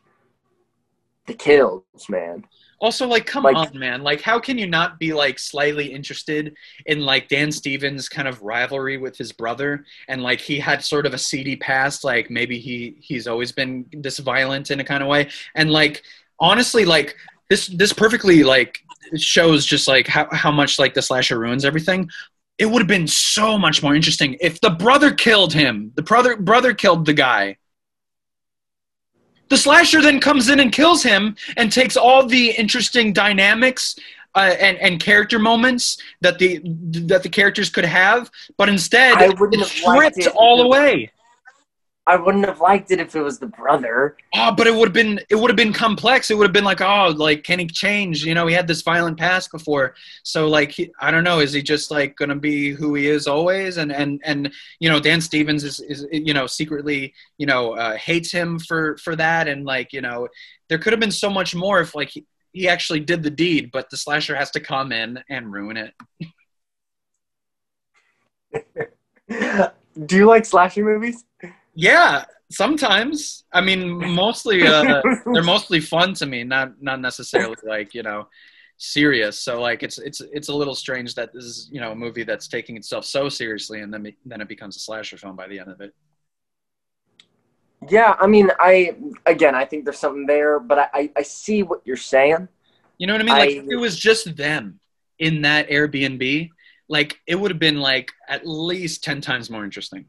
the kills, man. also like come Like- on man like how can you not be like slightly interested in like dan stevens kind of rivalry with his brother and like he had sort of a seedy past like maybe he he's always been this violent in a kind of way and like honestly like this this perfectly like shows just like how, how much like the slasher ruins everything. It would have been so much more interesting if the brother killed him. The brother brother killed the guy. The slasher then comes in and kills him and takes all the interesting dynamics uh, and and character moments that the that the characters could have, but instead I wouldn't it's have stripped all away. I wouldn't have liked it if it was the brother. Oh, but it would have been it would have been complex. It would have been like, oh, like can he change? You know, he had this violent past before, so like he, I don't know, is he just like gonna be who he is always? And and and you know, Dan Stevens is is you know secretly you know uh, hates him for for that, and like you know, there could have been so much more if like he, he actually did the deed, but the slasher has to come in and ruin it. [LAUGHS] Do you like slasher movies? Yeah, sometimes. I mean, mostly uh, [LAUGHS] they're mostly fun to me, not not necessarily like you know serious. So like it's it's it's a little strange that this is you know a movie that's taking itself so seriously and then then it becomes a slasher film by the end of it. yeah, I mean, I again, I think there's something there, but I, I, I see what you're saying. You know what I mean? Like I- if it was just them in that Airbnb, like it would have been like at least ten times more interesting.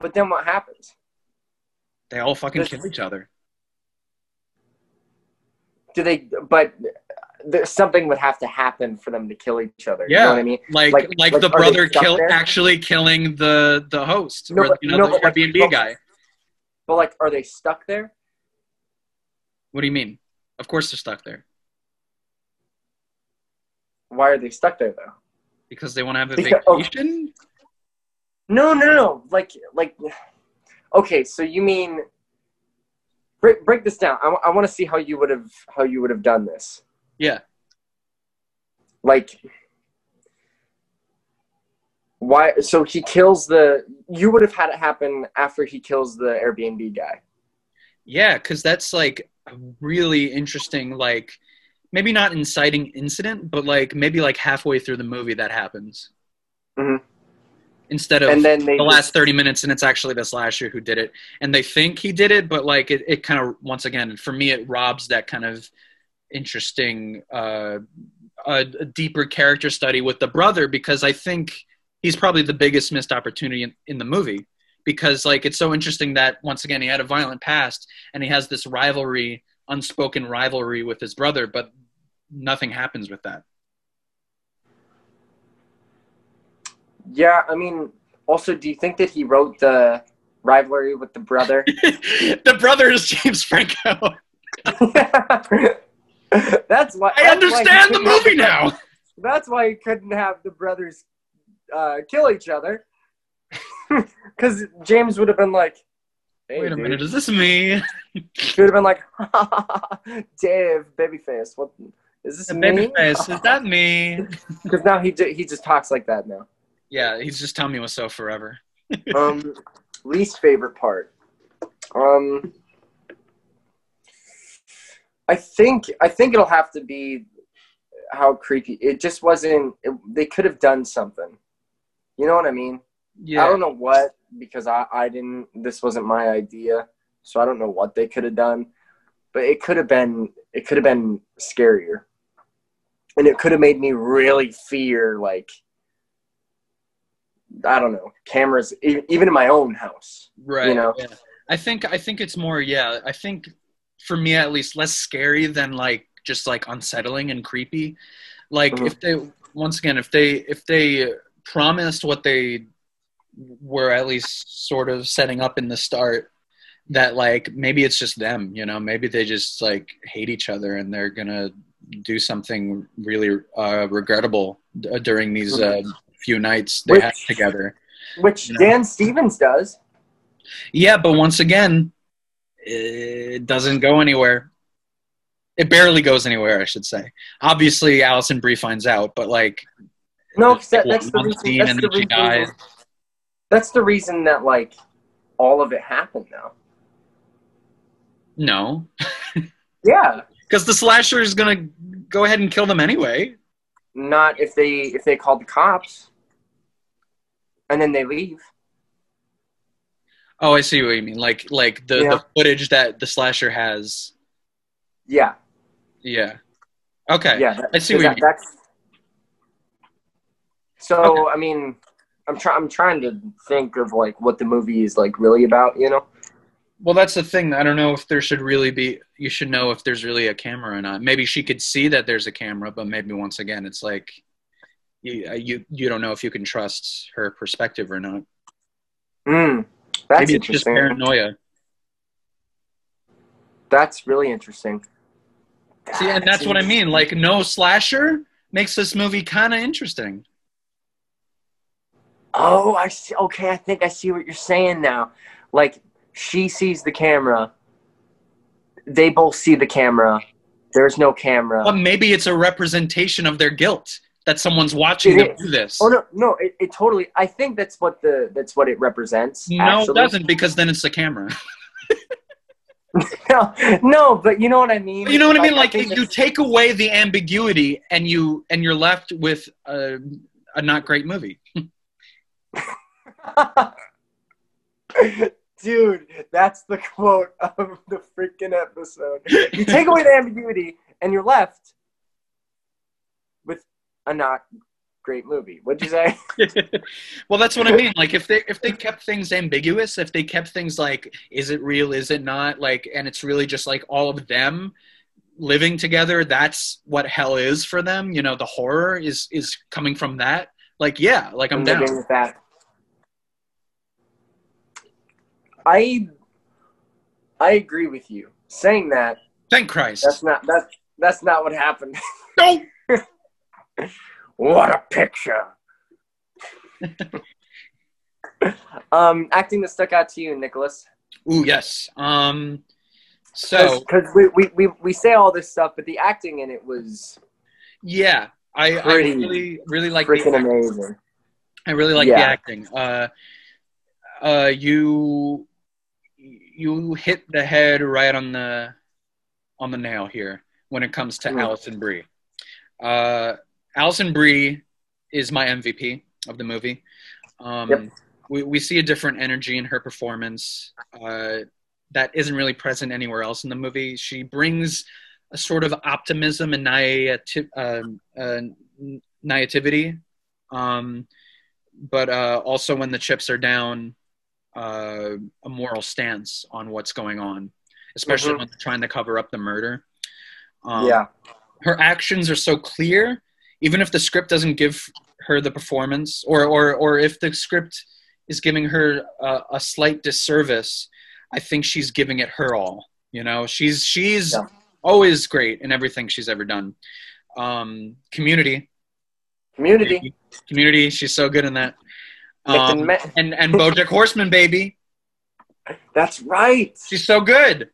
But then what happens? They all fucking kill each other. Do they? But there's something would have to happen for them to kill each other. You Yeah. know what I mean? Like Like- like, like, the brother kill there? actually killing the the host No, or but- you know no, the but, like, Airbnb guy. But like, are they stuck there? What do you mean? Of course they're stuck there Why are they stuck there though? because they want to have a oh. vacation. No, no, no. Like, like, okay. So you mean break break this down? I, want to see how you would have how you would have done this. Yeah. Like, why? So he kills the. You would have had it happen after he kills the Airbnb guy. Yeah, because that's like a really interesting, like maybe not inciting incident, but like maybe like halfway through the movie that happens. Mhm. Instead of And then the just- last 30 minutes and it's actually the slasher who did it. And they think he did it, but like it, it kind of, once again, for me, it robs that kind of interesting, uh, a, a deeper character study with the brother because I think he's probably the biggest missed opportunity in, in the movie because like it's so interesting that once again he had a violent past and he has this rivalry, unspoken rivalry with his brother, but nothing happens with that. Yeah, I mean, also, do you think that he wrote the rivalry with the brother? [LAUGHS] the brother is James Franco. [LAUGHS] that's why I that's understand why the movie now. [LAUGHS] That's why he couldn't have the brothers uh, kill each other. Because James would have been like, hey, Wait a dude. minute, is this me? He would have been like, Dave, babyface, what is this The me? baby face, is that me? Because now he j- he just talks like that now. Yeah, he's just telling me what's so forever. [LAUGHS] Um, least favorite part. Um, I think I think it'll have to be how creepy. It just wasn't. It, they could have done something. You know what I mean? Yeah. I don't know what because I I didn't. This wasn't my idea, so I don't know what they could have done. But it could have been. It could have been scarier, and it could have made me really fear like. I don't know cameras, even in my own house. right you know? yeah. i think i think it's more yeah i think for me at least less scary than like just like unsettling and creepy like Mhm. if they once again if they if they promised what they were at least sort of setting up in the start that like maybe it's just them you know maybe they just like hate each other and they're gonna do something really uh, regrettable d- during these uh, few nights they Which- have together Which Yeah. Dan Stevens does. Yeah, but once again, it doesn't go anywhere. It barely goes anywhere, I should say. Obviously, Alison Brie finds out, but like, No, that, that's the reason. That's and the reason. dies. That's the reason that like all of it happened now. no, [LAUGHS] Yeah, because the slasher is gonna go ahead and kill them anyway. not if they if they called the cops, and then they leave. Oh, I see what you mean. Like, like the, Yeah. the footage that the slasher has. Yeah, Yeah. Okay. yeah. that- I see what you mean. That's. So I mean, I'm trying. I'm trying to think of like what the movie is like really about. You know. Well, that's the thing. I don't know if there should really be. You should know if there's really a camera or not. Maybe she could see that there's a camera, but maybe once again, it's like you uh, you you don't know if you can trust her perspective or not. Mm, that's maybe it's just paranoia. That's really interesting. See, and that's what I mean. Like, no slasher makes this movie kind of interesting. Oh, I see. Okay, I think I see what you're saying now. Like, she sees the camera. They both see the camera. There's no camera. But maybe it's a representation of their guilt that someone's watching It do this. Oh no, no, it, it totally. I think that's what the that's what it represents. no, actually. it doesn't because then it's the camera. No, [LAUGHS] [LAUGHS] no, but you know what I mean. You know what I mean? Like you take away the ambiguity and you and you're left with a, a not great movie. [LAUGHS] Dude, that's the quote of the freaking episode. You take away the ambiguity, and you're left a not great movie. What'd you say? [LAUGHS] well, that's what I mean. Like if they if they kept things ambiguous, if they kept things like is it real, is it not, like and it's really just like all of them living together, that's what hell is for them. You know, the horror is is coming from that. Like yeah, like I'm living down. with that. I I agree with you. Saying that, Thank Christ. that's not that's that's not what happened. [LAUGHS] no. What a picture. [LAUGHS] um, acting that stuck out to you, Nicholas. Ooh yes. Um. So because we, we, we, we say all this stuff, but the acting in it was yeah, I, I really really like freaking acting. amazing. I really like the acting. Uh, uh, you you hit the head right on the on the nail here when it comes to Mm. Alison Brie. Uh, Alison Brie is my MVP of the movie. Um, Yep. we, we see a different energy in her performance uh, that isn't really present anywhere else in the movie. She brings a sort of optimism and uh, uh, naivety, um, but uh, also when the chips are down, uh, a moral stance on what's going on, especially Mhm. when they're trying to cover up the murder. Um, yeah. her actions are so clear even if the script doesn't give her the performance or or or if the script is giving her a, a slight disservice i think she's giving it her all you know she's she's Yeah. always great in everything she's ever done um community Community. community she's so good in that um, ma- and and bojack horseman baby That's right. she's so good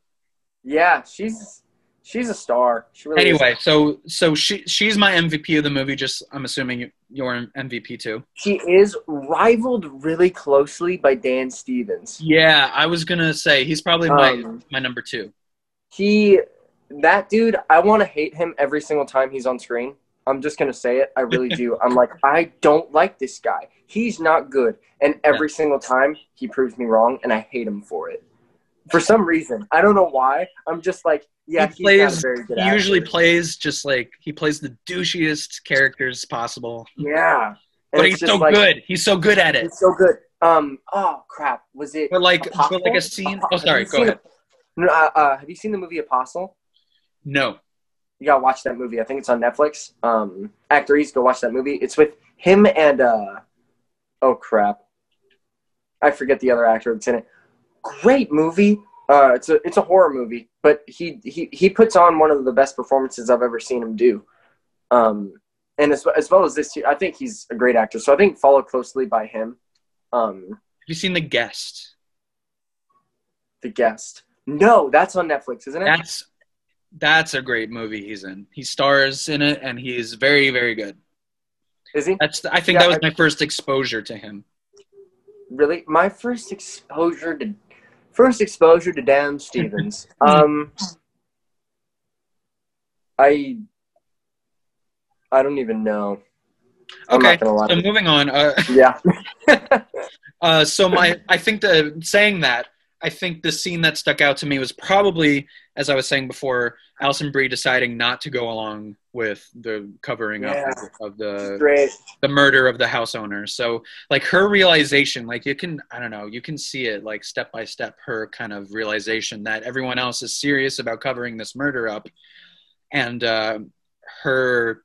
Yeah, she's she's a star. She really is. anyway so so she she's my mvp of the movie just i'm assuming you- you're mvp too She is rivaled really closely by Dan Stevens. Yeah, I was gonna say he's probably my Um, my number two. He, that dude, I want to hate him every single time he's on screen. I'm just gonna say it. I really do. [LAUGHS] I'm like, I don't like this guy. He's not good, and every single time he proves me wrong, and I hate him for it. For some reason, I don't know why. I'm just like, yeah, He he's not a plays- very good. He usually actor. plays just like he plays the douchiest characters possible, Yeah, And but he's so like- good. He's so good at it. He's so good. Um. Oh crap! Was it? For like Apostle? for like a scene. Oh, sorry. Go ahead. No, uh, uh, have you seen the movie Apostle? No. You gotta watch that movie. I think it's on Netflix. Um, Actor East, go watch that movie. It's with him and uh, oh crap, I forget the other actor that's in it. Great movie. Uh, it's a it's a horror movie, but he he he puts on one of the best performances I've ever seen him do. Um, and as as well as this, I think he's a great actor. So I think follow closely by him. Um, Have you seen The Guest? the guest. No, that's on Netflix, isn't it? That's that's a great movie he's in. He stars in it, and he's very very good. Is he? That's I think Yeah, that was I- my first exposure to him. really my first exposure to first exposure to Dan Stevens. [LAUGHS] um I I don't even know. I'm Okay, not gonna lie. so moving on. Uh, yeah. [LAUGHS] Uh, so my, I think the saying that, I think the scene that stuck out to me was probably, as I was saying before, Alison Brie deciding not to go along with the covering Yeah. up of, the Great. the murder of the house owner. So like her realization, like you can, I don't know, you can see it like step by step. Her kind of realization that everyone else is serious about covering this murder up, and uh, her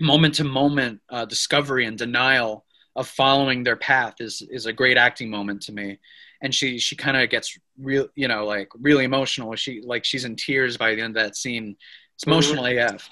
moment to moment uh, discovery and denial of following their path is is a great acting moment to me and she she kind of gets real you know like really emotional she like she's in tears by the end of that scene it's Mhm. emotional af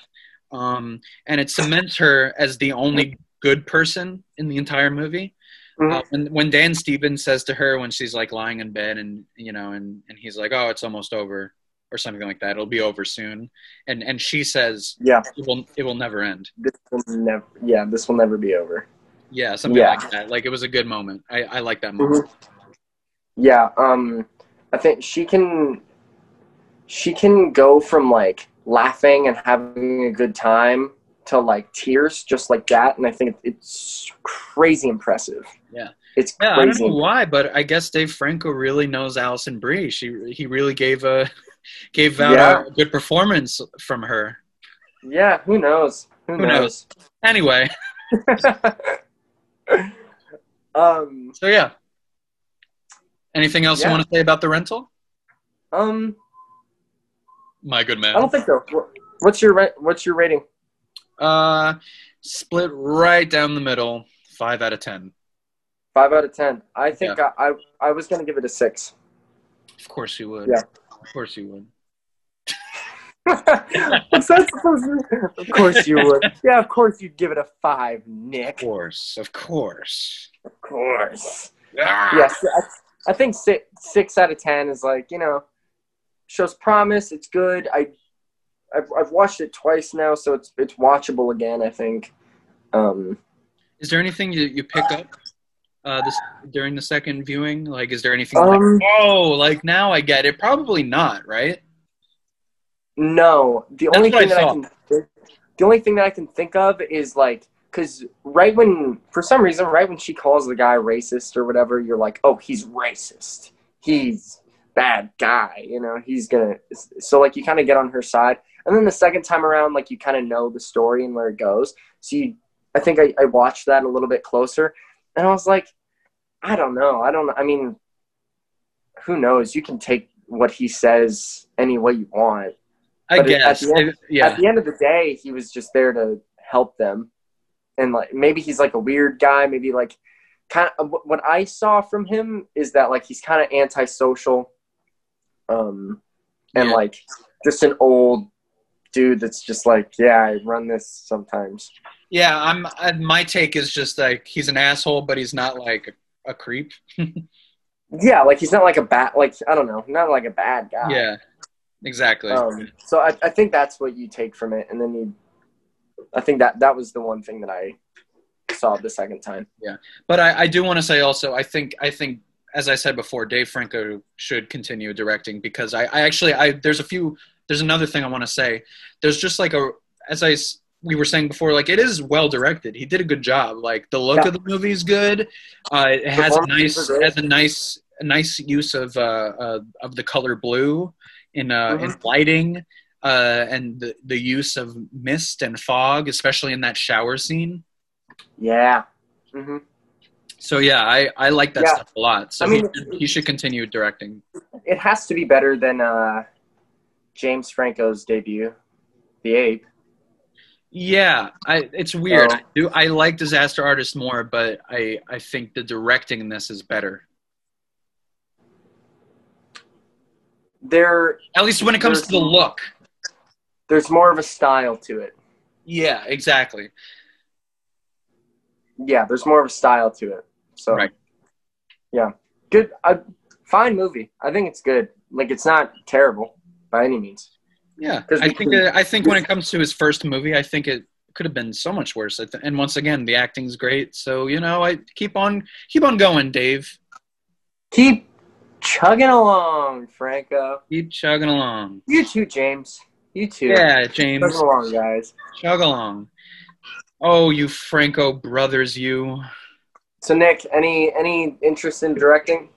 um and it cements her as the only good person in the entire movie Mhm. uh, when, when dan stevens says to her when she's like lying in bed and you know and and he's like oh it's almost over or something like that it'll be over soon and and she says Yeah. it will it will never end This will never yeah, this will never be over. yeah something Yeah. like that like it was a good moment i i like that moment Yeah, um I think she can she can go from like laughing and having a good time to like tears just like that and I think it's crazy impressive. Yeah. It's Yeah, I don't know why, but I guess Dave Franco really knows Alison Brie. She he really gave a [LAUGHS] gave out Yeah. a good performance from her. Yeah, who knows? Who, Who knows? Anyway, [LAUGHS] um, so yeah. Anything else Yeah. you want to say about the rental? um, My good man. I don't think so. What's your ra- what's your rating? Uh, split right down the middle. Five out of ten. Five out of ten. I think I, I I was gonna give it a six. Of course you would. Yeah. Of course you would. [LAUGHS] What's that supposed to? Of course you would. Yeah, of course you'd give it a five, Nick. Of course. Of course. Of course. Ah! Yes, I, think six, six out of ten is like you know shows promise. It's good. I I've, I've watched it twice now, so it's it's watchable again. I think. Um, Is there anything you, you pick up uh, this during the second viewing? Like, is there anything Um, like, oh, like now I get it? Probably not, right? no, the That's only thing I that I can the only thing that I can think of is like because right when for some reason right when she calls the guy racist or whatever, you're like, oh, he's racist. He's bad guy. You know, he's gonna. So like you kind of get on her side, and then the second time around, like you kind of know the story and where it goes. So you, I think I, I watched that a little bit closer, and I was like, I don't know. I don't. I mean, who knows? You can take what he says any way you want. I But guess. at the end- It- yeah. At the end of the day, he was just there to help them, and like maybe he's like a weird guy. Maybe like kind of what I saw from him is that like he's kind of antisocial, um, and Yeah. like just an old dude that's just like, yeah, I run this sometimes. Yeah, I'm. I, my take is just like he's an asshole, but he's not like a, a creep. [LAUGHS] Yeah, like he's not like a bad, like I don't know, not like a bad guy. Yeah, exactly. Um, so I, I think that's what you take from it, and then you, I think that that was the one thing that I saw the second time. Yeah, but I, I do want to say also, I think I think as I said before, Dave Franco should continue directing because I, I actually I there's a few there's another thing I want to say. There's just like a as I we were saying before, like it is well directed. He did a good job. Like the look Yeah. of the movie is good. Uh, it has a nice has a nice a nice use of uh, uh of the color blue in uh in Mhm. lighting. Uh, and the, the use of mist and fog, especially in that shower scene. Yeah. hmm So yeah, I, I like that Yeah. stuff a lot. So I mean, he, should, he should continue directing. It has to be better than uh, James Franco's debut, The Ape. Yeah, I it's weird. Oh. I do I like Disaster Artist more, but I I think the directing in this is better. There, At least when it comes to the look. There's more of a style to it. Yeah, exactly. Yeah, there's more of a style to it. So, Right. yeah, good. A fine movie. I think it's good. Like it's not terrible by any means. Yeah, I think uh, I think when it comes to his first movie, I think it could have been so much worse. And once again, the acting's great. So you know, I keep on keep on going, Dave. Keep chugging along, Franco. Keep chugging along. You too, James. You too. Yeah, James, Chugging along, guys. chug along. Oh, you Franco brothers, you. So, Nick, any any interest in directing?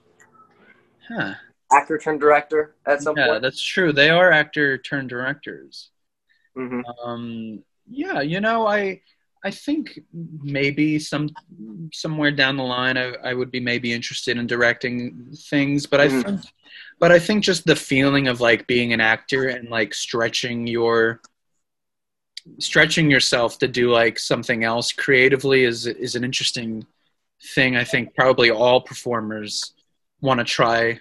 Huh. Actor turned director at some Yeah, point. Yeah, that's true. They are actor turned directors. hmm Um, yeah, you know, I I think maybe some somewhere down the line, I, I would be maybe interested in directing things, but I Mhm. think, but I think just the feeling of like being an actor and like stretching your stretching yourself to do like something else creatively is is an interesting thing. I think probably all performers want to try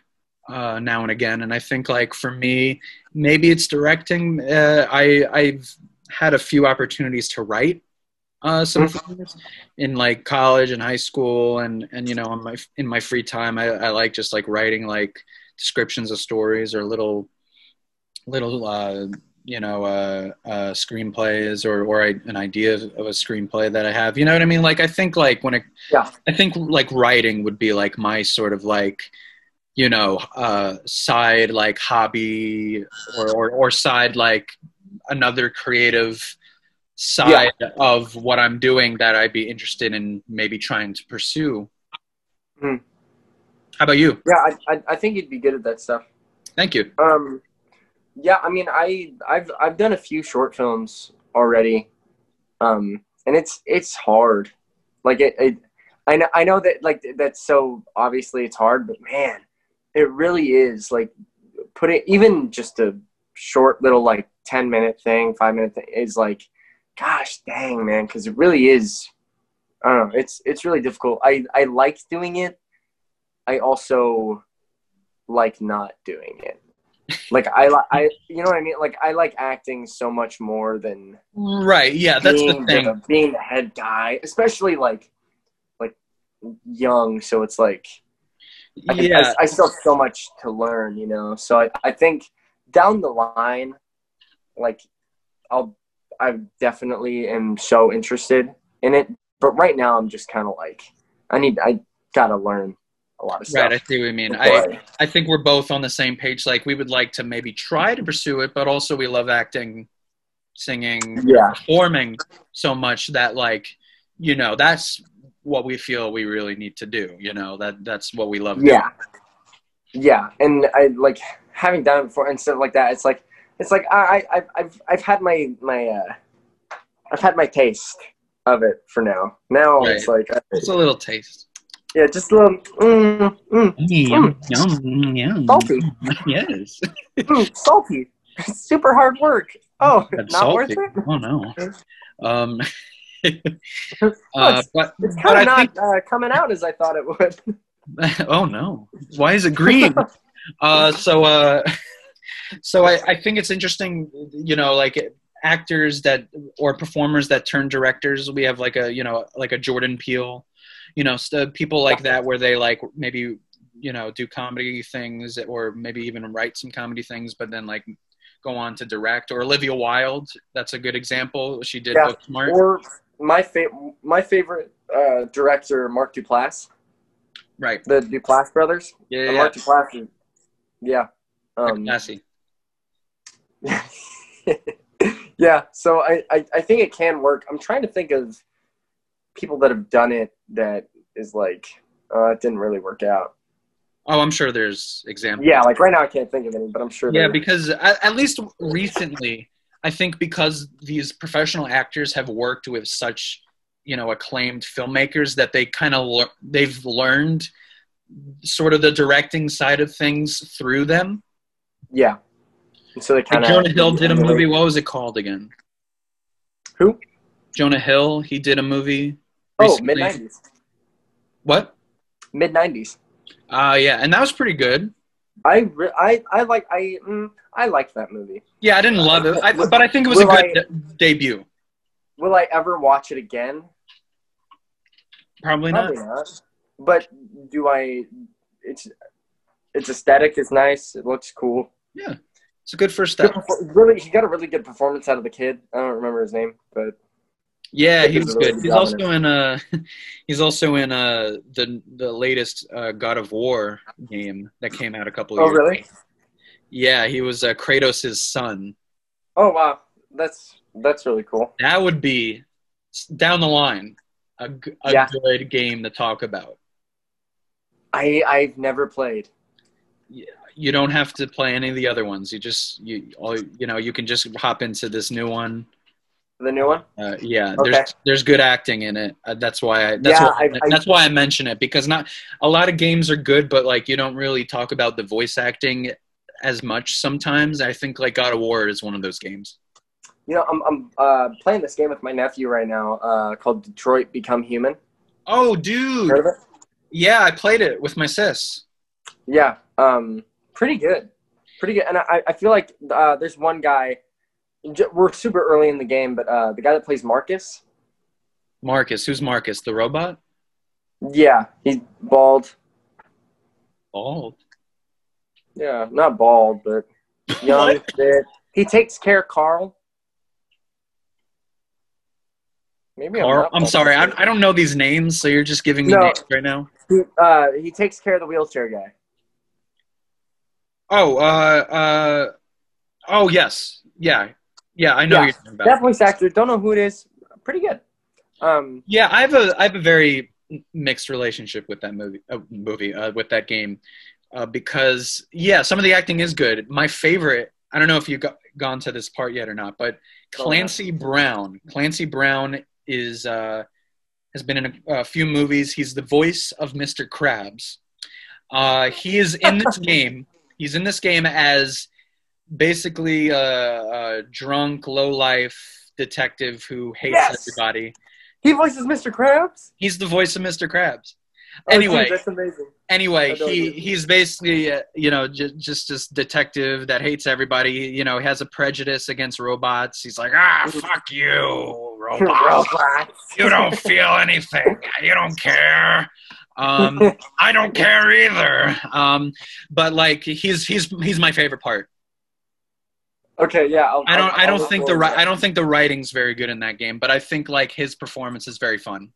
uh, now and again, and I think like for me, maybe it's directing. Uh, I I've had a few opportunities to write uh, some things in like college and high school, and and you know in my in my free time, I, I like just like writing like descriptions of stories or little little uh, you know uh, uh, screenplays or or I, an idea of, of a screenplay that I have. You know what I mean? Like I think like when it Yeah. I think like writing would be like my sort of like you know uh side like hobby or or, or side like another creative side of what i'm doing that i'd be interested in maybe trying to pursue Hmm. how about you Yeah, I, I I think you'd be good at that stuff. thank you Um, yeah, I mean, I I've I've done a few short films already, um, and it's it's hard. Like it, it I know I know that like that's so obviously it's hard, but man, it really is. Like putting even just a short little like ten minute thing, five minute thing is like, gosh dang man, because it really is. I don't know. It's it's really difficult. I I like doing it. I also like not doing it like I I you know what I mean like I like acting so much more than right yeah that's the being thing being the head guy especially like like young so it's like I, think yeah I, I still have so much to learn you know so I, I think down the line like I'll I definitely am so interested in it but right now I'm just kind of like I need I gotta learn a lot of stuff right i see what you mean I, I think we're both on the same page like we would like to maybe try to pursue it but also we love acting singing yeah performing so much that like you know that's what we feel we really need to do you know that that's what we love doing. yeah yeah, and I like having done it before and stuff like that. It's like it's like I, I I've I've had my my uh, I've had my taste of it for now. Now it's like Just a little taste. yeah, just a little mm, mm, Yum, yum, yum. salty, [LAUGHS] Yes. mm, salty, super hard work. Oh, That's not worth salty. it. Oh no. Um, [LAUGHS] uh, [LAUGHS] but It's but kind I of not think uh, coming out as I thought it would. oh no why is it green uh so uh so I, I think it's interesting you know like actors that or performers that turn directors we have like a you know like a jordan peele you know st- people like that where they like maybe you know do comedy things or maybe even write some comedy things but then like go on to direct or olivia wilde that's a good example she did Yeah, booksmart or my fa- my favorite uh, director, Mark Duplass, right the Duplass brothers. yeah, yeah, Mark Duplass. Yeah. yeah. Um. [LAUGHS] yeah. So I, I I think it can work. I'm trying to think of people that have done it that is like uh, it didn't really work out. oh i'm sure there's examples Yeah, like right now I can't think of any, but I'm sure. Yeah, because at, at least recently, I think because these professional actors have worked with such, you know, acclaimed filmmakers that they kind of lear- they've learned sort of the directing side of things through them. yeah. And so they kind of Jonah Hill did a movie. What was it called again? Who? Jonah Hill. He did a movie. Oh, mid nineties. What? Mid nineties. Uh yeah, and that was pretty good. I, re- I I like I mm, I liked that movie. Yeah, I didn't love it, I, [LAUGHS] but I think it was a good I- de- debut. Will I ever watch it again? Probably not. Probably not. But do I? It's it's aesthetic. It's nice. It looks cool. It's a good first step. perfor- really, he got a really good performance out of the kid. I don't remember his name, but Yeah, He was good. good He's also in uh [LAUGHS] he's also in uh the the latest uh, God of War game that came out a couple of oh years really? ago. Yeah, he was uh, Kratos' son. Oh wow, that's that's really cool. That would be down the line a Yeah. good game to talk about. I I've never played. You don't have to play any of the other ones. You just you all you know you can just hop into this new one. The new one. Uh, yeah, Okay. there's there's good acting in it. Uh, that's why I that's Yeah, why, I- I- that's why I mention it because not a lot of games are good, but like you don't really talk about the voice acting as much sometimes. I think like God of War is one of those games. You know, I'm I'm uh, playing this game with my nephew right now uh, called Detroit Become Human. Oh, dude! Heard of it? Yeah, I played it with my sis. Yeah, um, pretty good, pretty good. And I, I feel like uh, there's one guy. We're super early in the game, but uh, the guy that plays Marcus. Marcus, who's Marcus? The robot? Yeah, he's bald. Bald. Yeah, not bald, but [LAUGHS] young. He takes care of Carl. Maybe Carl. not I'm sorry, I, I don't know these names, so you're just giving me No. names right now. He, uh, he takes care of the wheelchair guy. Oh, uh, uh, oh yes, yeah, yeah, I know Yeah. you're talking about. That voice actor, don't know who it is. Pretty good. Um, Yeah, I have a I have a very mixed relationship with that movie uh, movie uh, with that game uh, because yeah, some of the acting is good. My favorite, I don't know if you've got, gone to this part yet or not, but Clancy Brown. Clancy Brown is uh, has been in a, a few movies. He's the voice of Mr. Krabs. Uh, he is in this [LAUGHS] game. He's in this game as basically a, a drunk, low life detective who hates Yes. everybody. he voices Mr. Krabs. He's the voice of Mr. Krabs. Oh, dude, Anyway. that's amazing. Anyway, he he's basically uh, you know j- just this detective that hates everybody. You know, has a prejudice against robots. He's like, ah, [LAUGHS] fuck you, [LAUGHS] robots. Robots. You don't feel anything. You don't care. Um, [LAUGHS] I don't care either. Um, but like he's he's he's my favorite part. Okay, yeah. I'll, I don't I'll- I don't look think the I don't think the writing's very good in that game, but I think like his performance is very fun.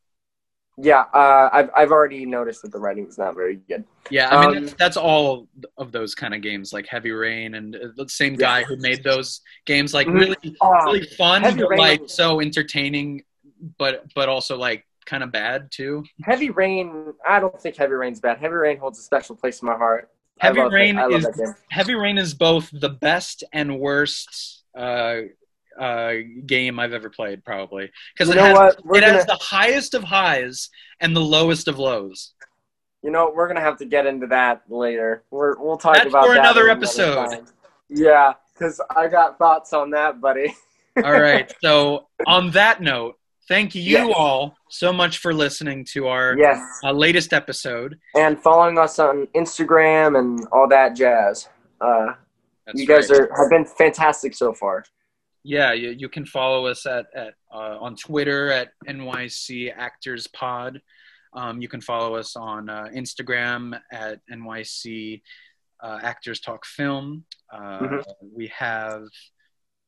Yeah, uh, I've I've already noticed that the writing is not very good. Yeah, I mean Um, that's, that's all of those kind of games like Heavy Rain and uh, the same guy who made those games like Mhm. really Oh, really fun but like so entertaining but but also like kind of bad too. Heavy Rain. I don't think Heavy Rain's bad. Heavy Rain holds a special place in my heart. Heavy Rain it. I love is. Heavy Rain is both the best and worst uh, uh, game I've ever played, probably because it has what? It gonna, the highest of highs and the lowest of lows. you know, we're gonna have to get into that later. We're, we'll talk That's about for that another another episode. time. Yeah, because I got thoughts on that, buddy. All right. [LAUGHS] So on that note, thank you Yes. all so much for listening to our Yes, uh, latest episode. and following us on Instagram and all that jazz. Uh, you guys right. are have been fantastic so far. Yeah, you, you can follow us at, at uh, on Twitter at NYC Actors Pod. Um, you can follow us on uh, Instagram at NYC uh, Actors Talk Film. Uh, Mhm. We have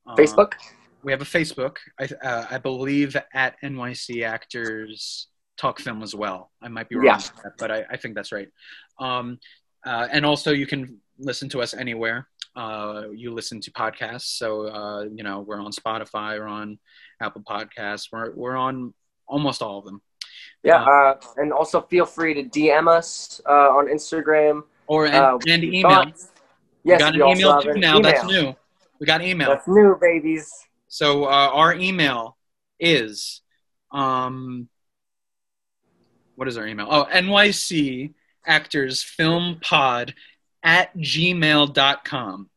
um, Facebook. We have a Facebook. I, uh, I believe at NYC Actors Talk Film as well. I might be wrong, Yeah. that, but I, I think that's right. Um, uh, and also, you can listen to us anywhere. Uh, you listen to podcasts, so uh, you know we're on Spotify, we're on Apple Podcasts, we're we're on almost all of them. Yeah, uh, and also feel free to DM us uh, on Instagram. Or and, Uh, and email. thoughts. Yes, we got an email too now. That's new. We got email. That's new, babies. So uh, our email is um what is our email? Oh, NYC actors film pod at gmail.com.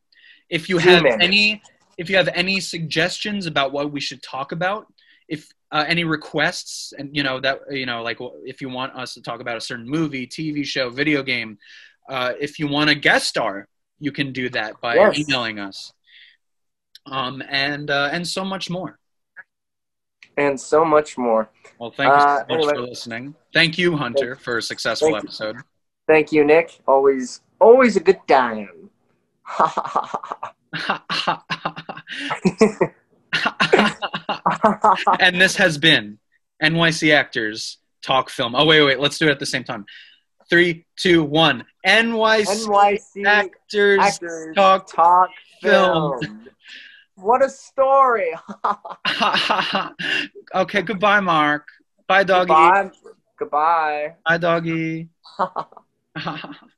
If you have Gmail. any if you have any suggestions about what we should talk about, if uh, any requests and you know that you know like if you want us to talk about a certain movie, TV show, video game, uh, if you want a guest star, you can do that by Yes. emailing us. Um, and uh, and so much more. And so much more. Well, thank you Uh, so much anyway. for listening. Thank you, Hunter, for a successful Thank you. episode. Thank you, Nick. Always, always a good time. [LAUGHS] and this has been NYC Actors Talk Film. Oh, wait, wait, let's do it at the same time. Three, two, one. NYC, NYC Actors, actors Talk. talk film. film. [LAUGHS] What a story! [LAUGHS] okay, goodbye, Mark. Bye, doggy. Goodbye. Goodbye. Bye, doggy. [LAUGHS]